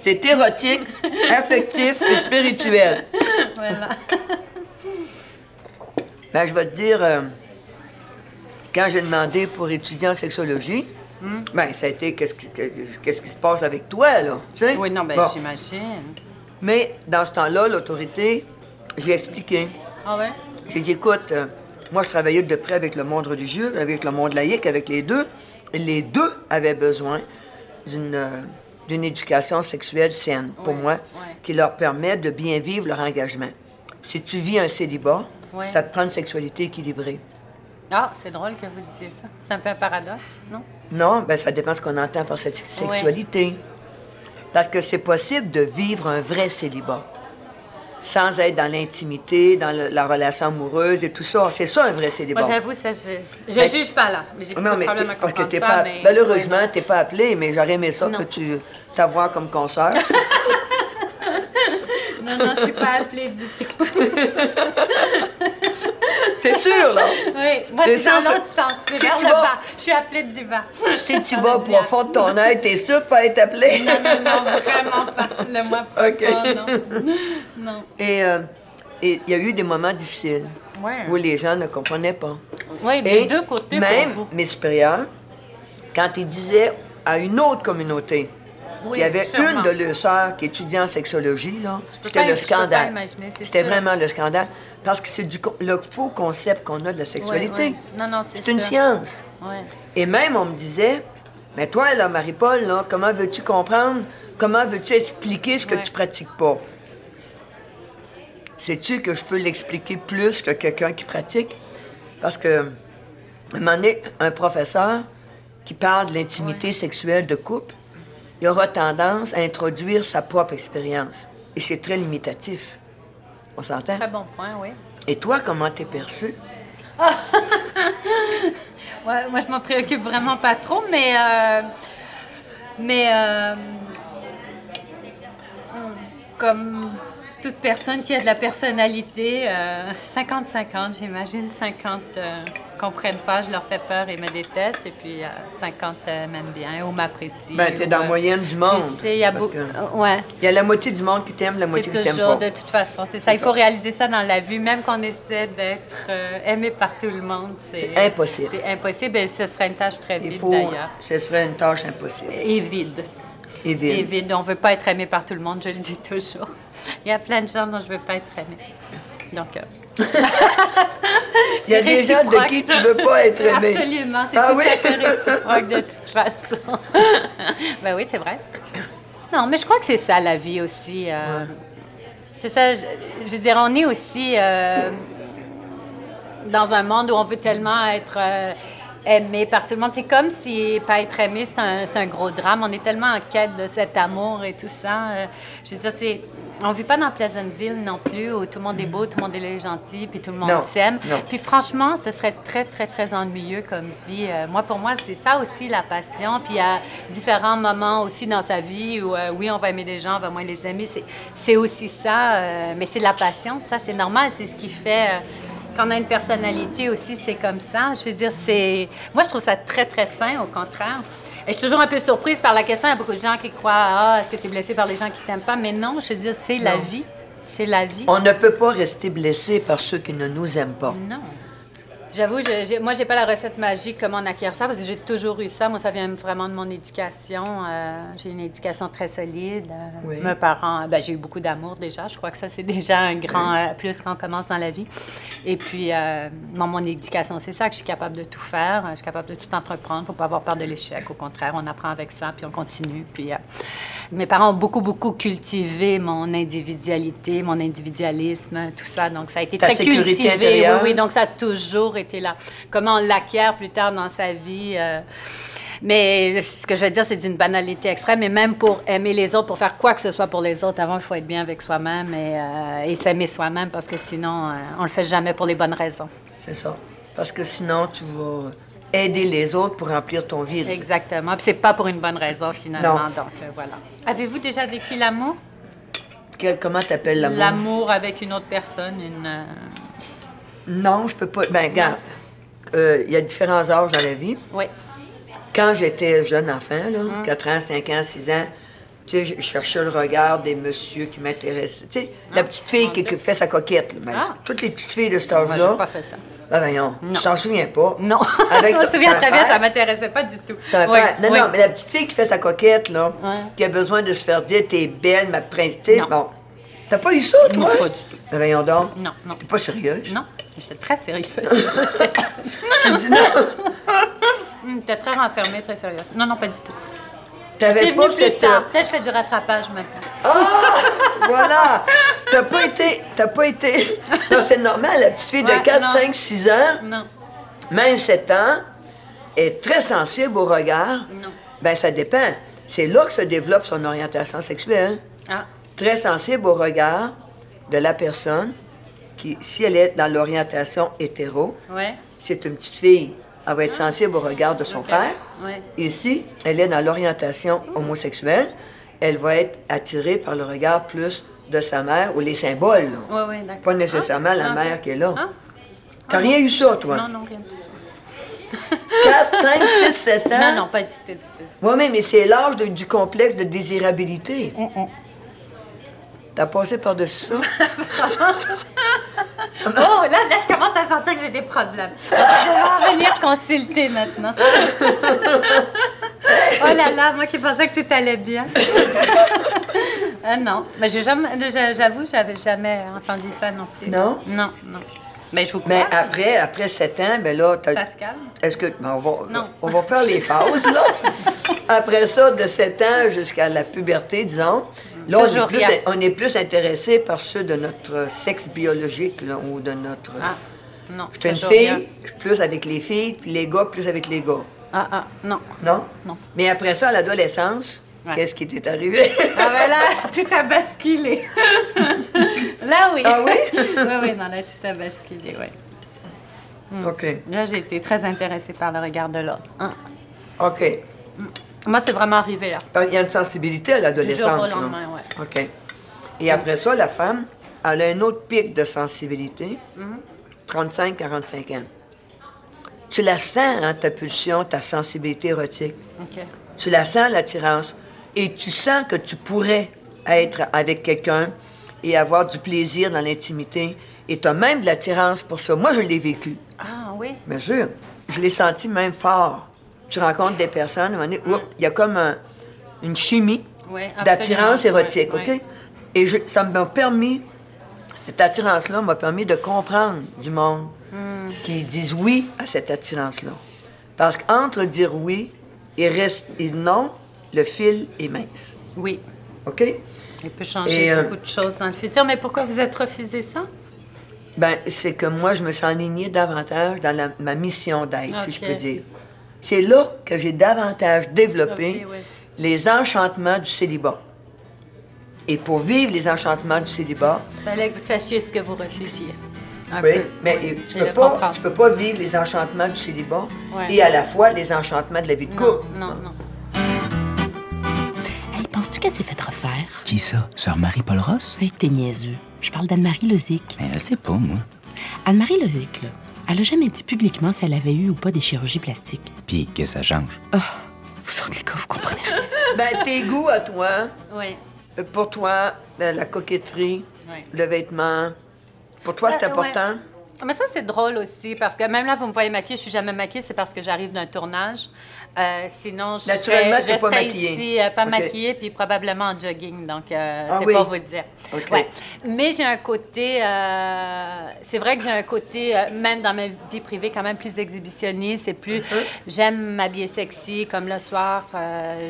C'est érotique, affectif et spirituel. Voilà. Ben, je vais te dire, euh, quand j'ai demandé pour étudier en sexologie, Hmm. ben, ça a été qu'est-ce qui, qu'est-ce qui se passe avec toi, là? tu sais? Oui, non, ben Bon. j'imagine. Mais dans ce temps-là, l'autorité, j'ai expliqué. Ah ouais? J'ai dit, écoute, euh, moi, je travaillais de près avec le monde religieux, avec le monde laïque, avec les deux. Et les deux avaient besoin d'une euh, éducation sexuelle saine, pour Ouais, moi, ouais. qui leur permet de bien vivre leur engagement. Si tu vis un célibat, Ouais. ça te prend une sexualité équilibrée. Ah, c'est drôle que vous disiez ça. C'est un peu un paradoxe, non? Non, ben ça dépend ce qu'on entend par cette sexualité. Parce que c'est possible de vivre un vrai célibat. Sans être dans l'intimité, dans le- la relation amoureuse et tout ça. C'est ça un vrai célibat. Moi, j'avoue, ça, je, je Ben, juge pas là. Mais j'ai pas Non, de mais problème à comprendre t'es ça, pas. mais- Malheureusement, ouais, t'es pas appelé, mais j'aurais aimé ça Non. que tu t'avoir comme consoeur. non. non, non, je suis pas appelée du tout. T'es sûr, là? Oui, moi, c'est dans l'autre sens. C'est si vers le vas- bas. Je suis appelée du bas. Si tu vas au fond de ton œil, t'es sûr de pas être appelé? Non, non, non, vraiment pas. Le moi pas. Non. non. Et euh, et il y a eu des moments difficiles Ouais. où les gens ne comprenaient pas. Oui, des deux côtés même pour vous. mes supérieurs, quand ils disaient à une autre communauté, Oui, il y avait sûrement. une de leurs sœurs qui étudiait en sexologie, là, c'était le scandale. C'était vraiment le scandale. Parce que c'est du le faux concept qu'on a de la sexualité. Non, non, c'est une science. Et même, on me disait, mais toi, là, Marie-Paul, là, comment veux-tu comprendre, comment veux-tu expliquer ce que tu pratiques pas? Sais-tu que je peux l'expliquer plus que quelqu'un qui pratique? Parce que, à un moment donné, un professeur qui parle de l'intimité sexuelle de couple, il aura tendance à introduire sa propre expérience. Et c'est très limitatif. On s'entend? Très bon point, oui. Et toi, comment t'es perçu? Ouais, moi, je m'en préoccupe vraiment pas trop, mais. euh, mais. euh, comme toute personne qui a de la personnalité, euh, 50-50, j'imagine. 50 euh, comprennent pas, je leur fais peur et me détestent, et puis euh, 50 euh, m'aiment bien ou m'apprécient. Ben, t'es dans la euh, moyenne du monde. Tu sais, il y a beaucoup. euh, ouais. Il y a la moitié du monde qui t'aime, la moitié C'est qui t'aime toujours, pas. de toute façon, c'est ça. Il faut réaliser ça dans la vie, même qu'on essaie d'être euh, aimé par tout le monde. C'est impossible. C'est impossible et ce serait une tâche très vide d'ailleurs. ce serait une tâche impossible. Et vide. Et vide. Et vide. On ne veut pas être aimé par tout le monde, je le dis toujours. Il y a plein de gens dont je ne veux pas être aimé. Donc, euh, Il y a des gens de qui tu veux pas être aimé. Absolument, c'est Ah tout oui? à fait réciproque de toute façon. ben oui, c'est vrai. Non, mais je crois que c'est ça la vie aussi. euh, C'est ça, je, je veux dire, on est aussi euh, dans un monde où on veut tellement être aimé par tout le monde. C'est comme si pas être aimé, c'est un, c'est un gros drame. On est tellement en quête de cet amour et tout ça. Euh, je veux dire, c'est... On vit pas dans Pleasantville non plus, où tout le monde est beau, tout le monde est gentil, puis tout le monde s'aime. Puis franchement, ce serait très, très, très ennuyeux comme vie. Euh, moi, pour moi, c'est ça aussi la passion. Puis il y a différents moments aussi dans sa vie où, euh, oui, on va aimer des gens, on va moins les aimer. C'est, c'est aussi ça. mais c'est de la passion, ça, c'est normal. C'est ce qui fait. Quand on a une personnalité aussi, c'est comme ça. Je veux dire, c'est. Moi, je trouve ça très, très sain, au contraire. Et je suis toujours un peu surprise par la question. Il y a beaucoup de gens qui croient Ah, est-ce que tu es blessé par les gens qui t'aiment pas? Mais non, je veux dire, c'est la vie. C'est la vie. On ne peut pas rester blessé par ceux qui ne nous aiment pas. Non. J'avoue, je, moi, j'ai pas la recette magique comment on acquiert ça, parce que j'ai toujours eu ça. Moi, ça vient vraiment de mon éducation. Euh, j'ai une éducation très solide. Euh, Oui. Mes parents, ben, j'ai eu beaucoup d'amour déjà. Je crois que ça, c'est déjà un grand euh, plus quand on commence dans la vie. Et puis, euh, bon, mon éducation, c'est ça, que je suis capable de tout faire. Je suis capable de tout entreprendre. faut pas avoir peur de l'échec. Au contraire, on apprend avec ça, puis on continue. Puis, euh, mes parents ont beaucoup, beaucoup cultivé mon individualité, mon individualisme, tout ça. Donc, ça a été Ta très cultivé. Oui, donc ça a toujours été là. Comment on l'acquiert plus tard dans sa vie. euh, mais ce que je veux dire, c'est d'une banalité extrême. Mais même pour aimer les autres, pour faire quoi que ce soit pour les autres, avant, il faut être bien avec soi-même et, euh, et s'aimer soi-même parce que sinon, euh, on le fait jamais pour les bonnes raisons. C'est ça. Parce que sinon, tu vas aider les autres pour remplir ton vide. Exactement. Puis c'est pas pour une bonne raison, finalement. Non. Donc, euh, voilà. Avez-vous déjà vécu l'amour? Comment t'appelles l'amour? L'amour avec une autre personne, une... Non, je peux pas. Ben, regarde, euh, il y a différents âges dans la vie. Oui. Quand j'étais jeune enfant, là, Hum. 4 ans, 5 ans, 6 ans, tu sais, je cherchais le regard des messieurs qui m'intéressaient. Tu sais, la petite fille qui, qui fait sa coquette. là, ben, Ah. Toutes les petites filles de cet Moi, j'ai âge-là. pas fait ça. Ben, voyons, Non. tu t'en souviens pas? Non. Avec je me souviens très bien, ça m'intéressait pas du tout. Ton Oui, père- Non, oui. non, mais la petite fille qui fait sa coquette, là, qui a besoin de se faire dire t'es belle, ma princesse. Non. Bon. T'as pas eu ça, toi? Non, pas du tout. Ben, voyons donc. Non, non. T'es pas sérieuse? Non, j'étais très sérieuse. J'étais- Tu dis non. Hum, T'es très renfermée, très sérieuse. Non, non, pas du tout. T'avais pas plus cette. euh, tard. Peut-être que je fais du rattrapage maintenant. Voilà! T'as pas été. T'as pas été. Non, c'est normal, la petite fille Ouais, de 4, non. 5, 6 ans, Non, même 7 ans, est très sensible au regard. non. Ben, ça dépend. C'est là que se développe son orientation sexuelle. Ah, Très sensible au regard de la personne qui, si elle est dans l'orientation hétéro, ouais. c'est une petite fille, elle va être sensible au regard de son père. Ouais. Et si elle est dans l'orientation homosexuelle, elle va être attirée par le regard plus de sa mère ou les symboles. là. Pas nécessairement Ah, la ah, mère qui est là. Ah. T'as Ah, rien non. eu ça, toi? Non, non, rien du tout. 4, 5, 6, 7 ans? Non, non, pas du tout. Oui, mais, mais c'est l'âge du complexe de désirabilité. Mm, T'as passé par-dessus ça? Oh, là, là, je commence à sentir que j'ai des problèmes. Je vais devoir venir consulter maintenant. oh là là, moi qui pensais que tout allait bien. Ah non, mais j'ai jamais, j'a- j'avoue, j'avais jamais entendu ça non plus. Non? Non, non. Mais je vous Mais crois. après, après 7 ans, ben là, t'as- Ça se calme? Est-ce que. ben, on, va, Non. on va faire les phases, là? Après ça, de 7 ans jusqu'à la puberté, disons. Là, on est, plus, rien. on est plus intéressé par ceux de notre sexe biologique, là, ou de notre. Ah, non. je suis une fille, rien. plus avec les filles, puis les gars, plus avec les gars. Ah, ah, non. Non? Non. Mais après ça, à l'adolescence, Ouais. qu'est-ce qui t'est arrivé? Ah ben là, tout a basculé. là, oui. Ah oui? oui, oui, non, là, tout a basculé, oui. OK. Là, j'ai été très intéressée par le regard de l'autre. Hein. OK. Moi, c'est vraiment arrivé là. Il y a une sensibilité à l'adolescence. Au lendemain. OK. Et après ça, la femme, elle a un autre pic de sensibilité, Mm-hmm. 35-45 ans. Tu la sens, hein, ta pulsion, ta sensibilité érotique. OK. Tu la sens, l'attirance. Et tu sens que tu pourrais être avec quelqu'un et avoir du plaisir dans l'intimité. Et tu as même de l'attirance pour ça. Moi, je l'ai vécu. Ah oui? Bien sûr. Je l'ai senti même fort. Tu rencontres des personnes, à un moment donné, oups, il y a comme un- une chimie Oui, d'attirance érotique, OK? Et je- ça m'a permis, cette attirance-là m'a permis de comprendre du monde Hmm. qui disent oui à cette attirance-là. Parce qu'entre dire oui et, reste, et non, le fil est mince, Oui. OK? Il peut changer Et, euh, beaucoup de choses dans le futur. Mais pourquoi vous êtes refusé ça? Ben, c'est que moi, je me suis alignée davantage dans la- ma mission d'être, si je peux dire. C'est là que j'ai davantage développé. Les enchantements du célibat. Et pour vivre les enchantements du célibat, Il fallait que vous sachiez ce que vous refusiez. Un oui, peu. mais Oui, tu je peux, pas, comprends. tu peux pas vivre les enchantements du célibat Ouais. et à la fois les enchantements de la vie de Non, couple. non, non. Hey, penses-tu qu'elle s'est fait refaire? Qui ça? Sœur Marie-Paul Ross? Hey, t'es niaiseux. Je parle d'Anne-Marie Lozic. Mais je sais pas, moi. Anne-Marie Lozic, là, elle a jamais dit publiquement si elle avait eu ou pas des chirurgies plastiques. Puis, que ça change? Vous les gars, vous comprenez rien. Ben, tes goûts à toi, Oui. euh, pour toi, la, la coquetterie, Oui. le vêtement, pour toi, c'est important? ouais. Mais ça, c'est drôle aussi, parce que même là, vous me voyez maquillée, je suis jamais maquillée, c'est parce que j'arrive d'un tournage. Euh, sinon, je Naturellement, serais, je pas serais maquillée. ici, euh, pas maquillée, puis probablement en jogging, donc euh, Ah c'est oui. pas vous dire. Ouais. Mais j'ai un côté, euh, c'est vrai que j'ai un côté, même dans ma vie privée, quand même plus exhibitionniste, c'est plus, Uh-huh. j'aime m'habiller sexy, comme le soir,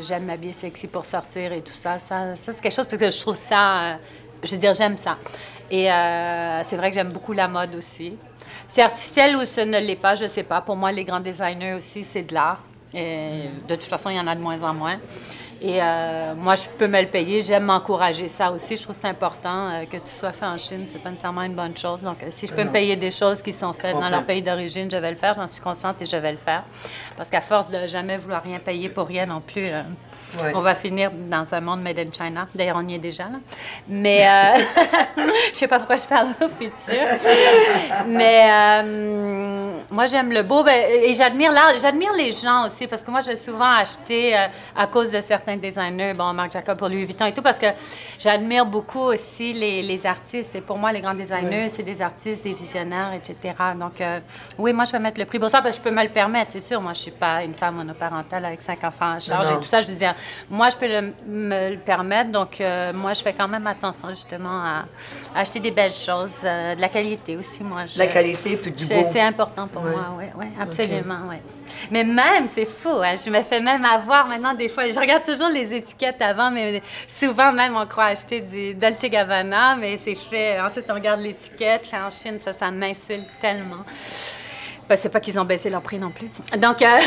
j'aime m'habiller sexy pour sortir et tout ça. Ça, ça c'est quelque chose, parce que je trouve ça, je veux dire, j'aime ça. Et euh, c'est vrai que j'aime beaucoup la mode aussi. C'est artificiel ou ce ne l'est pas, je sais pas. Pour moi, les grands designers aussi, c'est de l'art. De toute façon, il y en a de moins en moins. Et euh, moi, je peux me le payer. J'aime m'encourager ça aussi. Je trouve que c'est important euh, que tout soit fait en Chine. C'est pas nécessairement une bonne chose. Donc, euh, si je peux me payer des choses qui sont faites dans leur pays d'origine, je vais le faire. J'en suis consciente et je vais le faire. Parce qu'à force de jamais vouloir rien payer pour rien non plus, Ouais. on va finir dans un monde made in China. D'ailleurs, on y est déjà, là. Mais je sais pas pourquoi je parle au futur. Mais moi, j'aime le beau. Ben, et j'admire l'art. J'admire les gens aussi, parce que moi, j'ai souvent acheté à cause de certains designers, bon, Marc Jacob pour Louis Vuitton et tout, parce que j'admire beaucoup aussi les, les artistes. Et pour moi, les grands designers, c'est des artistes, des visionnaires, etc. Donc, euh, oui, moi, je vais mettre le prix pour ça, parce que je peux me le permettre, c'est sûr. Moi, je suis pas une femme monoparentale avec cinq enfants en charge Non, et tout ça. Je veux dire, moi, je peux le- me le permettre. Donc, euh, moi, je fais quand même attention, justement, à, à acheter des belles choses, euh, de la qualité aussi, moi. Je, La qualité puis du beau. C'est important pour moi, oui, oui, absolument, oui. Mais même, c'est fou, hein, je me fais même avoir maintenant des fois. Je regarde toujours les étiquettes avant, mais souvent même on croit acheter du Dolce Gabbana, mais c'est fait. Ensuite, on regarde l'étiquette. Là, en Chine, ça, ça m'insulte tellement. Ben, c'est pas qu'ils ont baissé leur prix non plus. Donc, euh,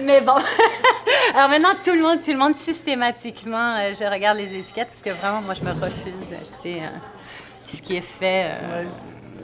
mais bon. Alors maintenant, tout le monde, tout le monde systématiquement, euh, je regarde les étiquettes parce que vraiment, moi, je me refuse d'acheter euh, ce qui est fait. euh,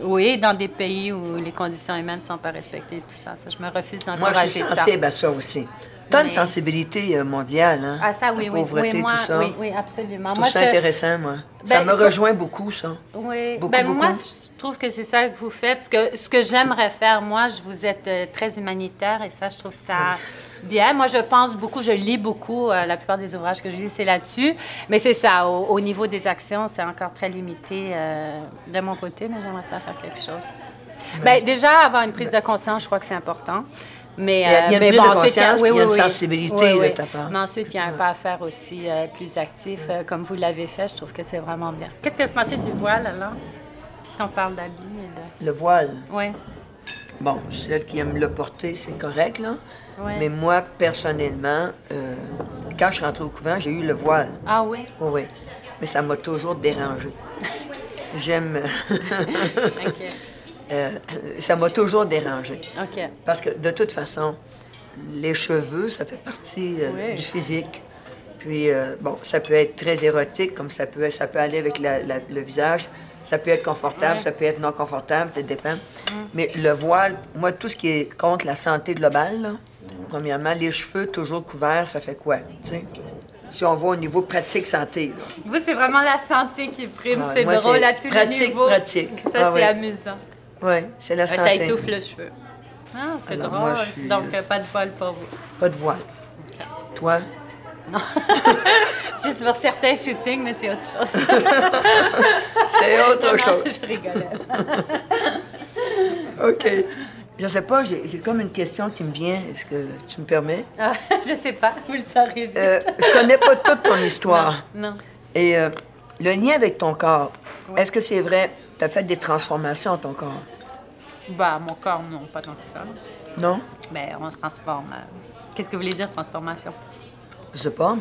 Oui, dans des pays où les conditions humaines ne sont pas respectées, tout ça. ça je me refuse Moi, je d'encourager suis ça. sensible à ça aussi. Une Mais- sensibilité euh, mondiale, hein? Ah, ça, oui, la oui. pauvreté, oui, moi, tout ça. oui, oui, absolument. Je Moi, ça je- intéressant, moi. ça Ben, me ce que- rejoint beaucoup, ça. Oui. Beaucoup, ben, beaucoup. Moi, je trouve que c'est ça que vous faites. Ce que, ce que j'aimerais faire, moi, je vous êtes euh, très humanitaire et ça, je trouve ça bien. Moi, je pense beaucoup, je lis beaucoup. euh, la plupart des ouvrages que je lis, c'est là-dessus. Mais c'est ça, au, au niveau des actions, c'est encore très limité euh, de mon côté, mais j'aimerais ça faire quelque chose. Ben, déjà, avoir une prise de conscience, je crois que c'est important. Mais, Il y a- il y a euh, mais prise bon, de ensuite, oui, il y a une oui. sensibilité Oui, de ta part. Mais ensuite, il y a un pas à faire aussi euh, plus actif, euh, comme vous l'avez fait. Je trouve que c'est vraiment bien. Qu'est-ce que vous pensez du voile, alors? Si on parle d'habits et de... Le voile. Oui. Bon, celle qui aime le porter, c'est correct, là. Ouais. Mais moi, personnellement, euh, quand je suis rentrée au couvent, j'ai eu le voile. Ah oui? Oui, oui. Mais ça m'a toujours dérangé. J'aime. OK. Euh, ça m'a toujours dérangé. OK. Parce que de toute façon, les cheveux, ça fait partie euh, Oui. du physique. Puis, euh, bon, ça peut être très érotique, comme ça peut, ça peut aller avec la- la- le visage. Ça peut être confortable. Mm. ça peut être non confortable, ça dépend. Mais le voile, moi, tout ce qui est contre la santé globale, là, premièrement, les cheveux toujours couverts, ça fait quoi? tu sais? Si on va au niveau pratique santé, là. Vous, c'est vraiment la santé qui prime. Ouais, c'est drôle à tous les pratique, niveaux. pratique. Ça, Ah c'est amusant. Oui, c'est la santé. ça étouffe le cheveu. Ah, c'est drôle. moi, je suis- Donc, euh, pas de voile pour vous. Pas de voile. Toi? Juste pour certains shootings, mais c'est autre chose. C'est autre Non, chose. Je rigolais. OK. Je sais pas, j'ai j'ai comme une question qui me vient. Est-ce que tu me permets? Ah, je sais pas, vous le saurez vite. Euh, je connais pas toute ton histoire. Non, non. Et euh, le lien avec ton corps, Ouais. est-ce que c'est vrai? Tu as fait des transformations dans ton corps? Bah, mon corps, non, pas tant que ça. Non? Mais on se transforme. Qu'est-ce que vous voulez dire, transformation? Je sais pas.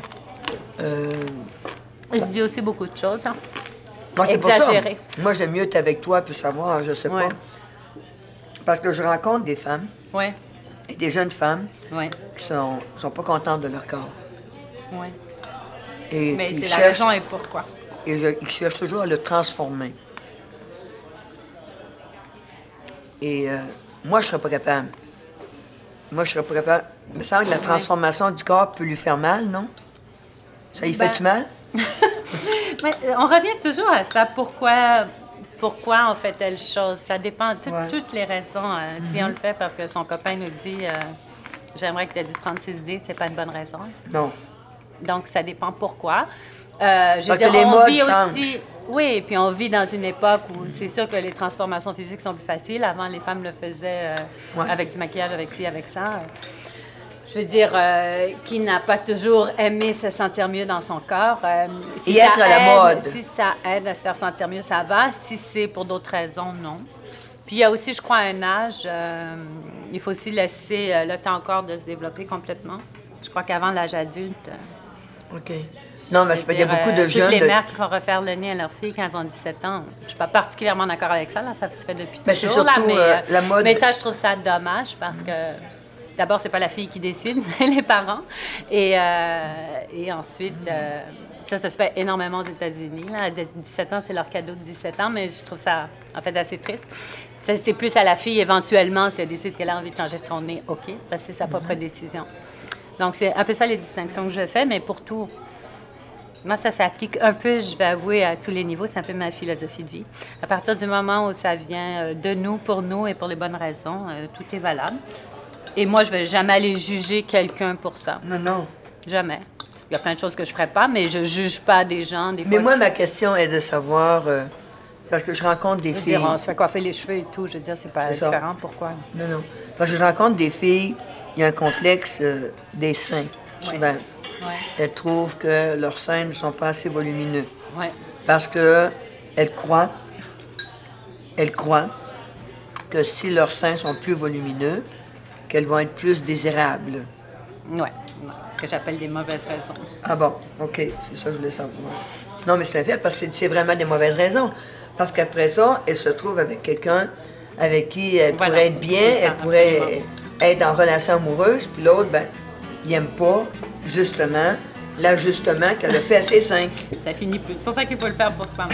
Euh, Je dis aussi beaucoup de choses. hein. moi, c'est pour ça. Exagéré. Moi, j'aime mieux être avec toi pour savoir, je sais Ouais. pas. Parce que je rencontre des femmes, Oui, et des jeunes femmes, oui, qui sont, sont pas contentes de leur corps. oui. Et Mais c'est la raison et pourquoi. Et je, ils cherchent toujours à le transformer. Et euh, moi, je serais pas capable. Moi, je serais pas capable. Il me semble que la transformation du corps peut lui faire mal, non? Ça y Ben, fait-tu mal? Mais euh, on revient toujours à ça. Pourquoi, pourquoi on fait telle chose? Ça dépend de tout- Ouais. toutes les raisons. euh, Si on le fait parce que son copain nous dit euh, J'aimerais que tu aies du 36D, c'est pas une bonne raison. Non. Donc, ça dépend pourquoi. Euh, je veux dire, les on vit changent. aussi. Oui, puis on vit dans une époque où c'est sûr que les transformations physiques sont plus faciles. Avant, les femmes le faisaient euh, Ouais. avec du maquillage, avec ci, avec ça. Je veux dire, euh, qui n'a pas toujours aimé se sentir mieux dans son corps. euh, si Et ça être à la aide- mode. Si ça aide à se faire sentir mieux, ça va. Si c'est pour d'autres raisons, non. Puis il y a aussi, je crois, un âge. il faut aussi laisser le temps encore de se développer complètement. Je crois qu'avant l'âge adulte. OK. Non, mais je il y a beaucoup euh, de toutes jeunes. les de- mères qui font refaire le nez à leurs filles quand elles ont 17 ans. Je suis pas particulièrement d'accord avec ça. Là, ça se fait depuis c'est toujours. là, surtout, mais, euh, euh, la mode- mais ça, je trouve ça dommage parce que d'abord, c'est pas la fille qui décide, c'est les parents. Et, euh, et ensuite, euh, ça, ça se fait énormément aux États-Unis. Là. À 17 ans, c'est leur cadeau de 17 ans, mais je trouve ça, en fait, assez triste. C'est plus à la fille, éventuellement, si elle décide qu'elle a envie de changer son nez, OK, parce que c'est sa propre décision. Donc, c'est un peu ça les distinctions que je fais, mais pour tout, moi, ça s'applique un peu, je vais avouer, à tous les niveaux. C'est un peu ma philosophie de vie. À partir du moment où ça vient euh, de nous, pour nous et pour les bonnes raisons, euh, tout est valable. Et moi, je vais jamais aller juger quelqu'un pour ça. Non, non. Jamais. Il y a plein de choses que je ferais pas, mais je juge pas des gens. Des Mais fois, moi, ma question est de savoir, euh, parce que je rencontre des je filles. dire, on se fait coiffer les cheveux et tout. Je veux dire, c'est pas ça. différent. Pourquoi? Non, non. Parce que je rencontre des filles, il y a un complexe euh, des seins. Souvent. Ouais. Elles trouvent que leurs seins ne sont pas assez volumineux. Ouais. Parce que elles croient, elles croient que si leurs seins sont plus volumineux, qu'elles vont être plus désirables. Ouais. Ouais. Ce que j'appelle des mauvaises raisons. Ah bon, OK, c'est ça que je voulais savoir. Non, mais c'est un fait, parce que c'est- c'est vraiment des mauvaises raisons. Parce qu'après ça, elle se trouve avec quelqu'un avec qui elle Voilà. pourrait être bien, C'est elle pourrait absolument. être en relation amoureuse, puis l'autre, ben, il n'aime pas, justement, l'ajustement qu'elle a fait à ses seins. Ça finit plus. C'est pour ça qu'il faut le faire pour soi.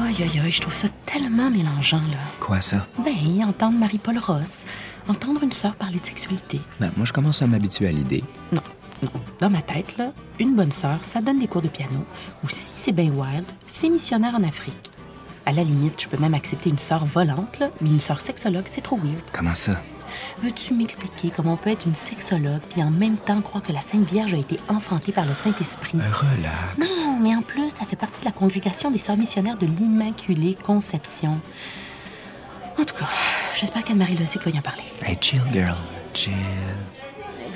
Aïe, aïe, aïe, je trouve ça tellement mélangeant, là. Quoi, ça? Ben, entendre Marie-Paul Ross, entendre une sœur parler de sexualité. Ben, moi, je commence à m'habituer à l'idée. Non, non. Dans ma tête, là, une bonne sœur, ça donne des cours de piano. Ou si c'est bien wild, c'est missionnaire en Afrique. À la limite, je peux même accepter une sœur volante, là, mais une sœur sexologue, c'est trop weird. Comment ça? Veux-tu m'expliquer comment on peut être une sexologue puis en même temps croire que la Sainte Vierge a été enfantée par le Saint-Esprit? Relax. Non, mais en plus, ça fait partie de la congrégation des sœurs missionnaires de l'Immaculée Conception. En tout cas, j'espère qu'Anne-Marie Lozic va y en parler. Hey, chill, girl. Chill.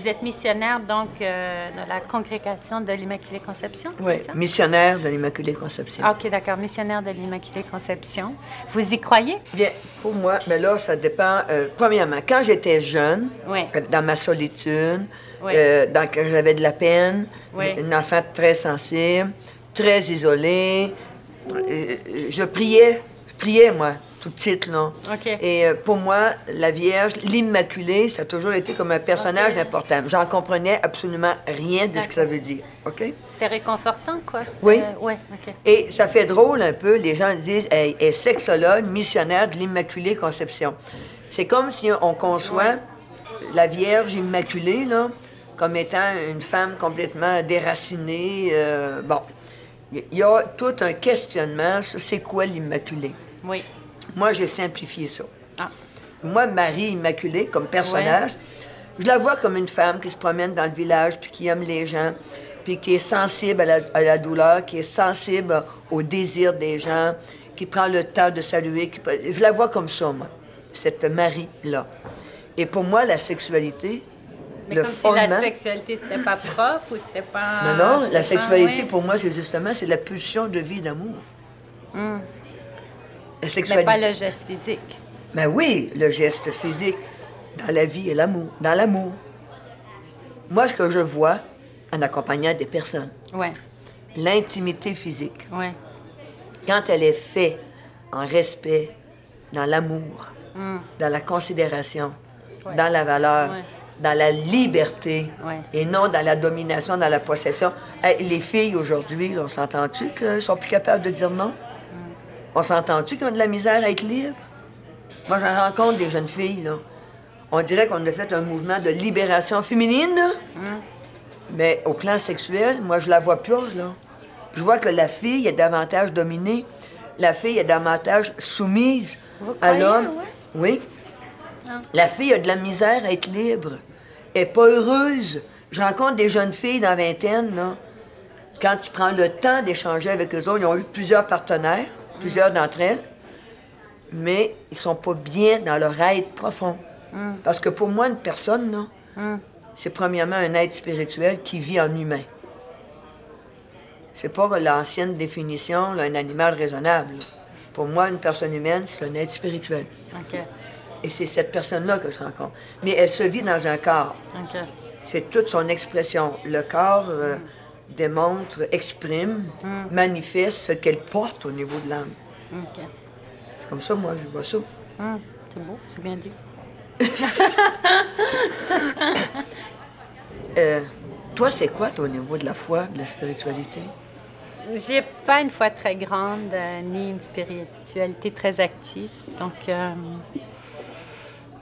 Vous êtes missionnaire, donc, euh, de la congrégation de l'Immaculée Conception, c'est Oui, ça? missionnaire de l'Immaculée Conception. OK, d'accord. Missionnaire de l'Immaculée Conception. Vous y croyez? Bien, pour moi, mais là, ça dépend. euh, premièrement, quand j'étais jeune, euh, dans ma solitude, euh, dans, quand j'avais de la peine, une enfant très sensible, très isolée, je priais, priais, moi, tout petite, là. OK. Et euh, pour moi, la Vierge, l'Immaculée, ça a toujours été comme un personnage important. J'en comprenais absolument rien de ce que ça veut dire, OK? C'était réconfortant, quoi? Oui. Oui, OK. Et ça fait drôle un peu, les gens disent elle est sexologue, missionnaire de l'Immaculée Conception. C'est comme si on conçoit la Vierge Immaculée là, comme étant une femme complètement déracinée. euh, bon, il y a tout un questionnement sur c'est quoi l'Immaculée. Oui. Moi, j'ai simplifié ça. Ah. Moi, Marie Immaculée, comme personnage, je la vois comme une femme qui se promène dans le village, puis qui aime les gens, puis qui est sensible à la, à la douleur, qui est sensible au désir des gens, qui prend le temps de saluer. qui- je la vois comme ça, moi, cette Marie-là. Et pour moi, la sexualité, Mais comme si fondement... la sexualité, c'était pas propre ou c'était pas... Non, non, la pas- sexualité, oui. pour moi, c'est justement, c'est la pulsion de vie d'amour. La Mais sexualité. pas le geste physique. Ben oui, le geste physique dans la vie et l'amour, dans l'amour. Moi, ce que je vois en accompagnant des personnes, l'intimité physique, quand elle est faite en respect, dans l'amour, dans la considération, Ouais. dans la valeur, dans la liberté, Ouais. et non dans la domination, dans la possession. Hey, les filles aujourd'hui, on s'entend-tu qu'elles sont plus capables de dire non? On s'entend-tu qu'ils ont de la misère à être libres? Moi, j'en rencontre des jeunes filles, là. On dirait qu'on a fait un mouvement de libération féminine, là. Mais au plan sexuel, moi, je la vois là. Je vois que la fille est davantage dominée. La fille est davantage soumise Vous à l'homme. ouais? Oui. La fille a de la misère à être libre. Elle n'est pas heureuse. Je rencontre des jeunes filles dans la vingtaine, là. Quand tu prends le temps d'échanger avec eux autres, ils ont eu plusieurs partenaires, plusieurs d'entre elles, mais ils sont pas bien dans leur être profond. Parce que pour moi, une personne, là, c'est premièrement un être spirituel qui vit en humain. C'est pas l'ancienne définition, là, un animal raisonnable. là. Pour moi, une personne humaine, c'est un être spirituel. OK, Et c'est cette personne-là que je rencontre. Mais elle se vit dans un corps. C'est toute son expression. Le corps euh, démontre, exprime, manifeste ce qu'elle porte au niveau de l'âme. C'est comme ça, moi, je vois ça. Hum, c'est beau, c'est bien dit. Euh, toi, c'est quoi ton niveau de la foi, de la spiritualité? J'ai pas une foi très grande, euh, ni une spiritualité très active. Donc. euh,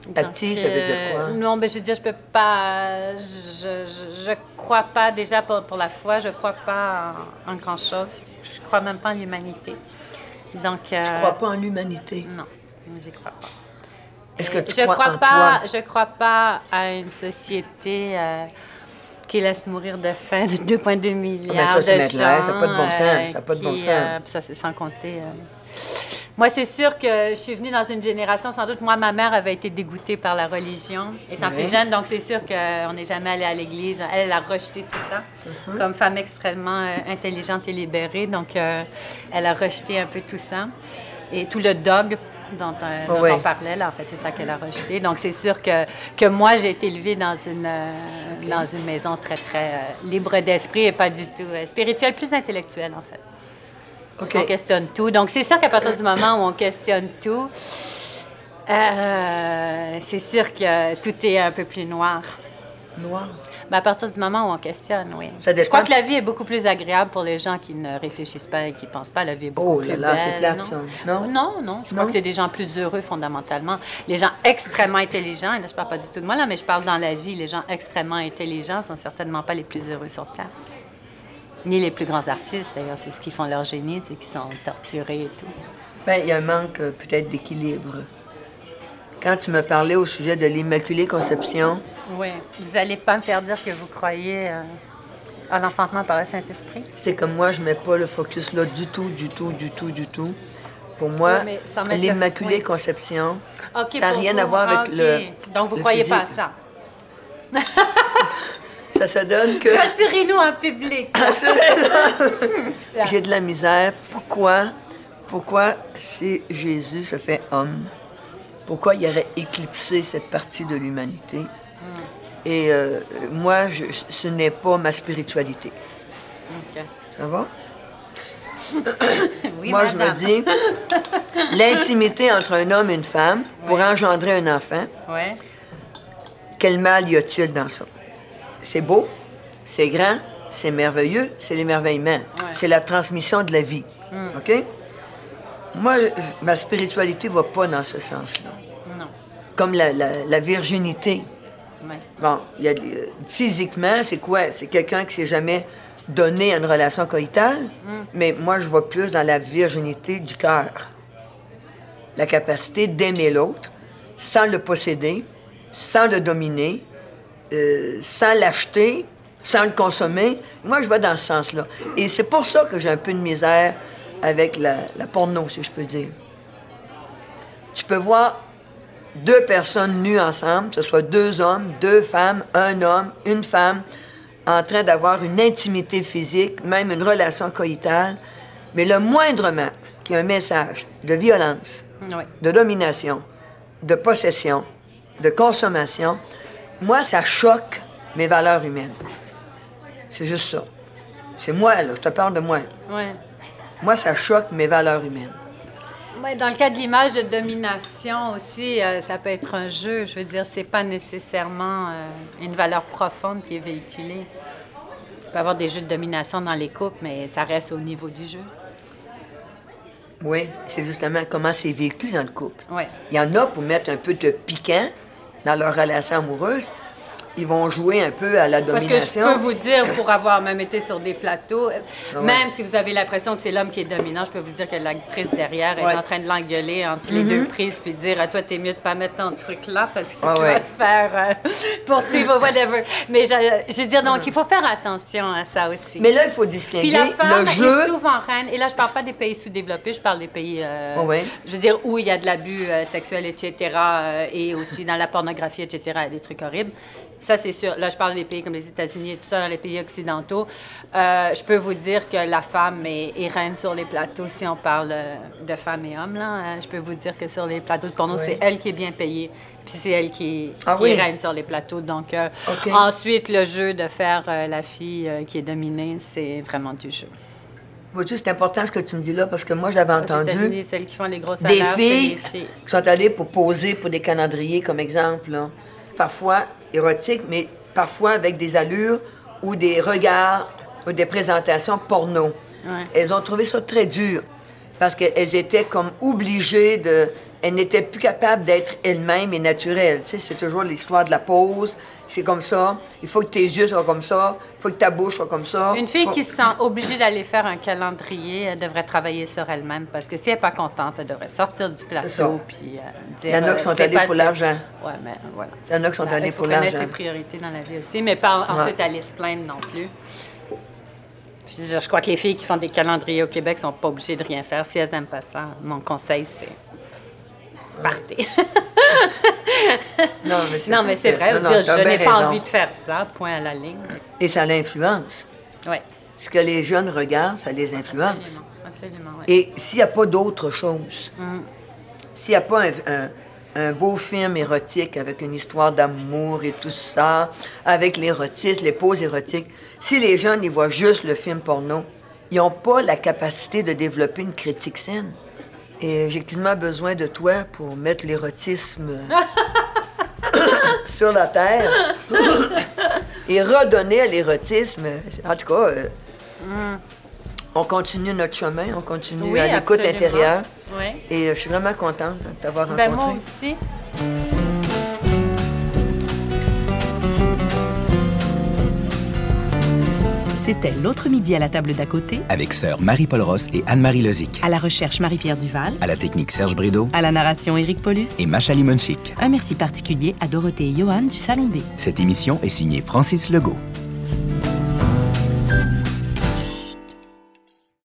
Donc, ça veut dire quoi? Non, mais je veux dire, je peux pas. Je, je, je crois pas, déjà pour, pour la foi, je crois pas en, en grand chose. Je crois même pas en l'humanité. Donc. euh, Tu crois pas en l'humanité? Non, j'y crois pas. Est-ce que tu je crois, crois en pas, toi? Je crois pas à une société euh, qui laisse mourir de faim de 2,2 milliards Ah, ça, c'est de mettre l'air, gens. ça pas de bon sens, euh, ça a pas de bon sens. euh, ça, c'est sans compter. Moi, c'est sûr que je suis venue dans une génération, sans doute, moi, ma mère avait été dégoûtée par la religion étant Oui. plus jeune, donc c'est sûr qu'on n'est jamais allé à l'église. Elle, elle a rejeté tout ça. Mhm. Comme femme extrêmement euh, intelligente et libérée, donc euh, elle a rejeté un peu tout ça. Et tout le dog dont, euh, dont Oui. on parlait, là, en fait, c'est ça qu'elle a rejeté. Donc, c'est sûr que, que moi, j'ai été élevée dans une, euh, dans une maison très, très libre d'esprit et pas du tout spirituelle, plus intellectuelle, en fait. OK. On questionne tout. Donc, c'est sûr qu'à partir du moment où on questionne tout, euh, c'est sûr que tout est un peu plus noir. Noir. Mais à partir du moment où on questionne, oui. Ça. Je crois que la vie est beaucoup plus agréable pour les gens qui ne réfléchissent pas et qui ne pensent pas. La vie est beaucoup Oh plus là là, c'est belle, plate, non? ça. Non? Non, non. Je crois Non? que c'est des gens plus heureux fondamentalement. Les gens extrêmement intelligents, et là je parle pas du tout de moi, là, mais je parle dans la vie, les gens extrêmement intelligents sont certainement pas les plus heureux sur Terre. Ni les plus grands artistes, d'ailleurs. C'est ce qui font leur génie, c'est qu'ils sont torturés et tout. Ben, il y a un manque euh, peut-être d'équilibre. Quand tu me parlais au sujet de l'Immaculée Conception, Oui. Vous allez pas me faire dire que vous croyez euh, à l'enfantement par le Saint-Esprit? c'est comme moi, je mets pas le focus là du tout, du tout, du tout, du tout. Pour moi, Oui, l'Immaculée oui. Conception, ça n'a rien à voir Ah, avec OK. le. Donc, vous le croyez pas à ça? Ça se donne que Rassurez-nous en public. j'ai de la misère. Pourquoi? Pourquoi si Jésus se fait homme? Pourquoi il aurait éclipsé cette partie de l'humanité? Et euh, moi, je- ce n'est pas ma spiritualité. Ça va? Oui, Moi, je me dis, l'intimité entre un homme et une femme pour engendrer un enfant, quel mal y a-t-il dans ça? C'est beau, c'est grand, c'est merveilleux, c'est l'émerveillement. C'est la transmission de la vie. OK? Moi, je- ma spiritualité va pas dans ce sens-là. Non. Comme la, la- la virginité. Ouais. Bon, il y a, euh, physiquement, c'est quoi? C'est quelqu'un qui s'est jamais donné à une relation coïtale, mais moi, je vois plus dans la virginité du cœur. La capacité d'aimer l'autre sans le posséder, sans le dominer, euh, sans l'acheter, sans le consommer. Moi, je vais dans ce sens-là. Et c'est pour ça que j'ai un peu de misère avec la, la porno, si je peux dire. Tu peux voir deux personnes nues ensemble, que ce soit deux hommes, deux femmes, un homme, une femme, en train d'avoir une intimité physique, même une relation coïtale, mais le moindrement qu'il y a un message de violence, Oui. de domination, de possession, de consommation, moi, ça choque mes valeurs humaines. C'est juste ça. C'est moi, là, je te parle de moi. Ouais. Moi, ça choque mes valeurs humaines. Ouais, dans le cas de l'image de domination aussi, euh, ça peut être un jeu. Je veux dire, c'est pas nécessairement euh, une valeur profonde qui est véhiculée. Il peut y avoir des jeux de domination dans les couples, mais ça reste au niveau du jeu. Oui, c'est justement comment c'est vécu dans le couple. Ouais. Il y en a pour mettre un peu de piquant dans leur relation amoureuse. Ils vont jouer un peu à la Parce que je domination. peux vous dire, pour avoir même été sur des plateaux, euh, Ah ouais. même si vous avez l'impression que c'est l'homme qui est dominant, je peux vous dire que l'actrice derrière est Ouais. Mm-hmm. en train de l'engueuler entre les deux prises puis dire à toi, t'es mieux de pas mettre ton truc là parce que Ah tu ouais. vas te faire euh, poursuivre, whatever. Mais je, je veux dire, donc, il faut faire attention à ça aussi. Mais là, il faut distinguer Puis la femme le jeu. est souvent reine. Et là, je parle pas des pays sous-développés, je parle des pays, euh, ouais. je veux dire, où il y a de l'abus euh, sexuel, etc., et aussi dans la pornographie, etc., il y a des trucs horribles. Ça, c'est sûr. Là, je parle des pays comme les États-Unis et tout ça, dans les pays occidentaux. Euh, je peux vous dire que la femme est, est reine sur les plateaux, si on parle euh, de femmes et hommes. Là. Euh, je peux vous dire que sur les plateaux de porno, Oui. c'est elle qui est bien payée. Puis c'est elle qui, Ah qui oui? reine sur les plateaux. Donc, euh, ensuite, le jeu de faire euh, la fille qui est dominée, c'est vraiment du jeu. Vois-tu, c'est important ce que tu me dis là parce que moi, j'avais entendu États-Unis, celles qui font les gros des filles les filles. qui sont allées pour poser pour des calendriers, comme exemple. là. Parfois érotiques, mais parfois avec des allures ou des regards ou des présentations porno. Ouais. Elles ont trouvé ça très dur parce qu'elles étaient comme obligées de... Elles n'étaient plus capables d'être elles-mêmes et naturelles. Tu sais, c'est toujours l'histoire de la pose. C'est comme ça. Il faut que tes yeux soient comme ça. Il faut que ta bouche soit comme ça. Une fille Faut- qui se sent obligée d'aller faire un calendrier, elle devrait travailler sur elle-même parce que si elle n'est pas contente, elle devrait sortir du plateau puis euh, dire. Il y en a euh, qui sont c'est allés pour l'argent. Ouais, mais voilà. Il y en a qui sont allés il faut pour connaître l'argent. ses priorités dans la vie aussi, mais pas ensuite aller se plaindre non plus. Je veux dire, je crois que les filles qui font des calendriers au Québec sont pas obligées de rien faire. Si elles n'aiment pas ça, mon conseil, c'est partez. Non, mais c'est non, tout mais c'est fait. vrai. Non, vous non, dire, t'as je n'ai pas raison. envie de faire ça, point à la ligne. Et ça l'influence. Oui. Ce que les jeunes regardent, ça les influence. Absolument. Absolument. Et s'il n'y a pas d'autre chose, Mm. s'il n'y a pas un, un- un beau film érotique avec une histoire d'amour et tout ça, avec l'érotisme, les poses érotiques, si les jeunes ils voient juste le film porno, ils n'ont pas la capacité de développer une critique saine. Et j'ai quasiment besoin de toi pour mettre l'érotisme sur la terre et redonner à l'érotisme. En tout cas, euh, on continue notre chemin, on continue Mm. Oui, à l'écoute intérieure. Oui. Et euh, je suis vraiment contente de t'avoir Ben, rencontré. moi aussi. C'était l'autre midi à la table d'à côté, Avec sœur Marie-Paul Ross et Anne-Marie Lozic. à la recherche Marie-Pierre Duval, À la technique Serge Brideau à la narration Éric Paulus. et Macha Limonchik. Un merci particulier à Dorothée et Johan du Salon B. Cette émission est signée Francis Legault.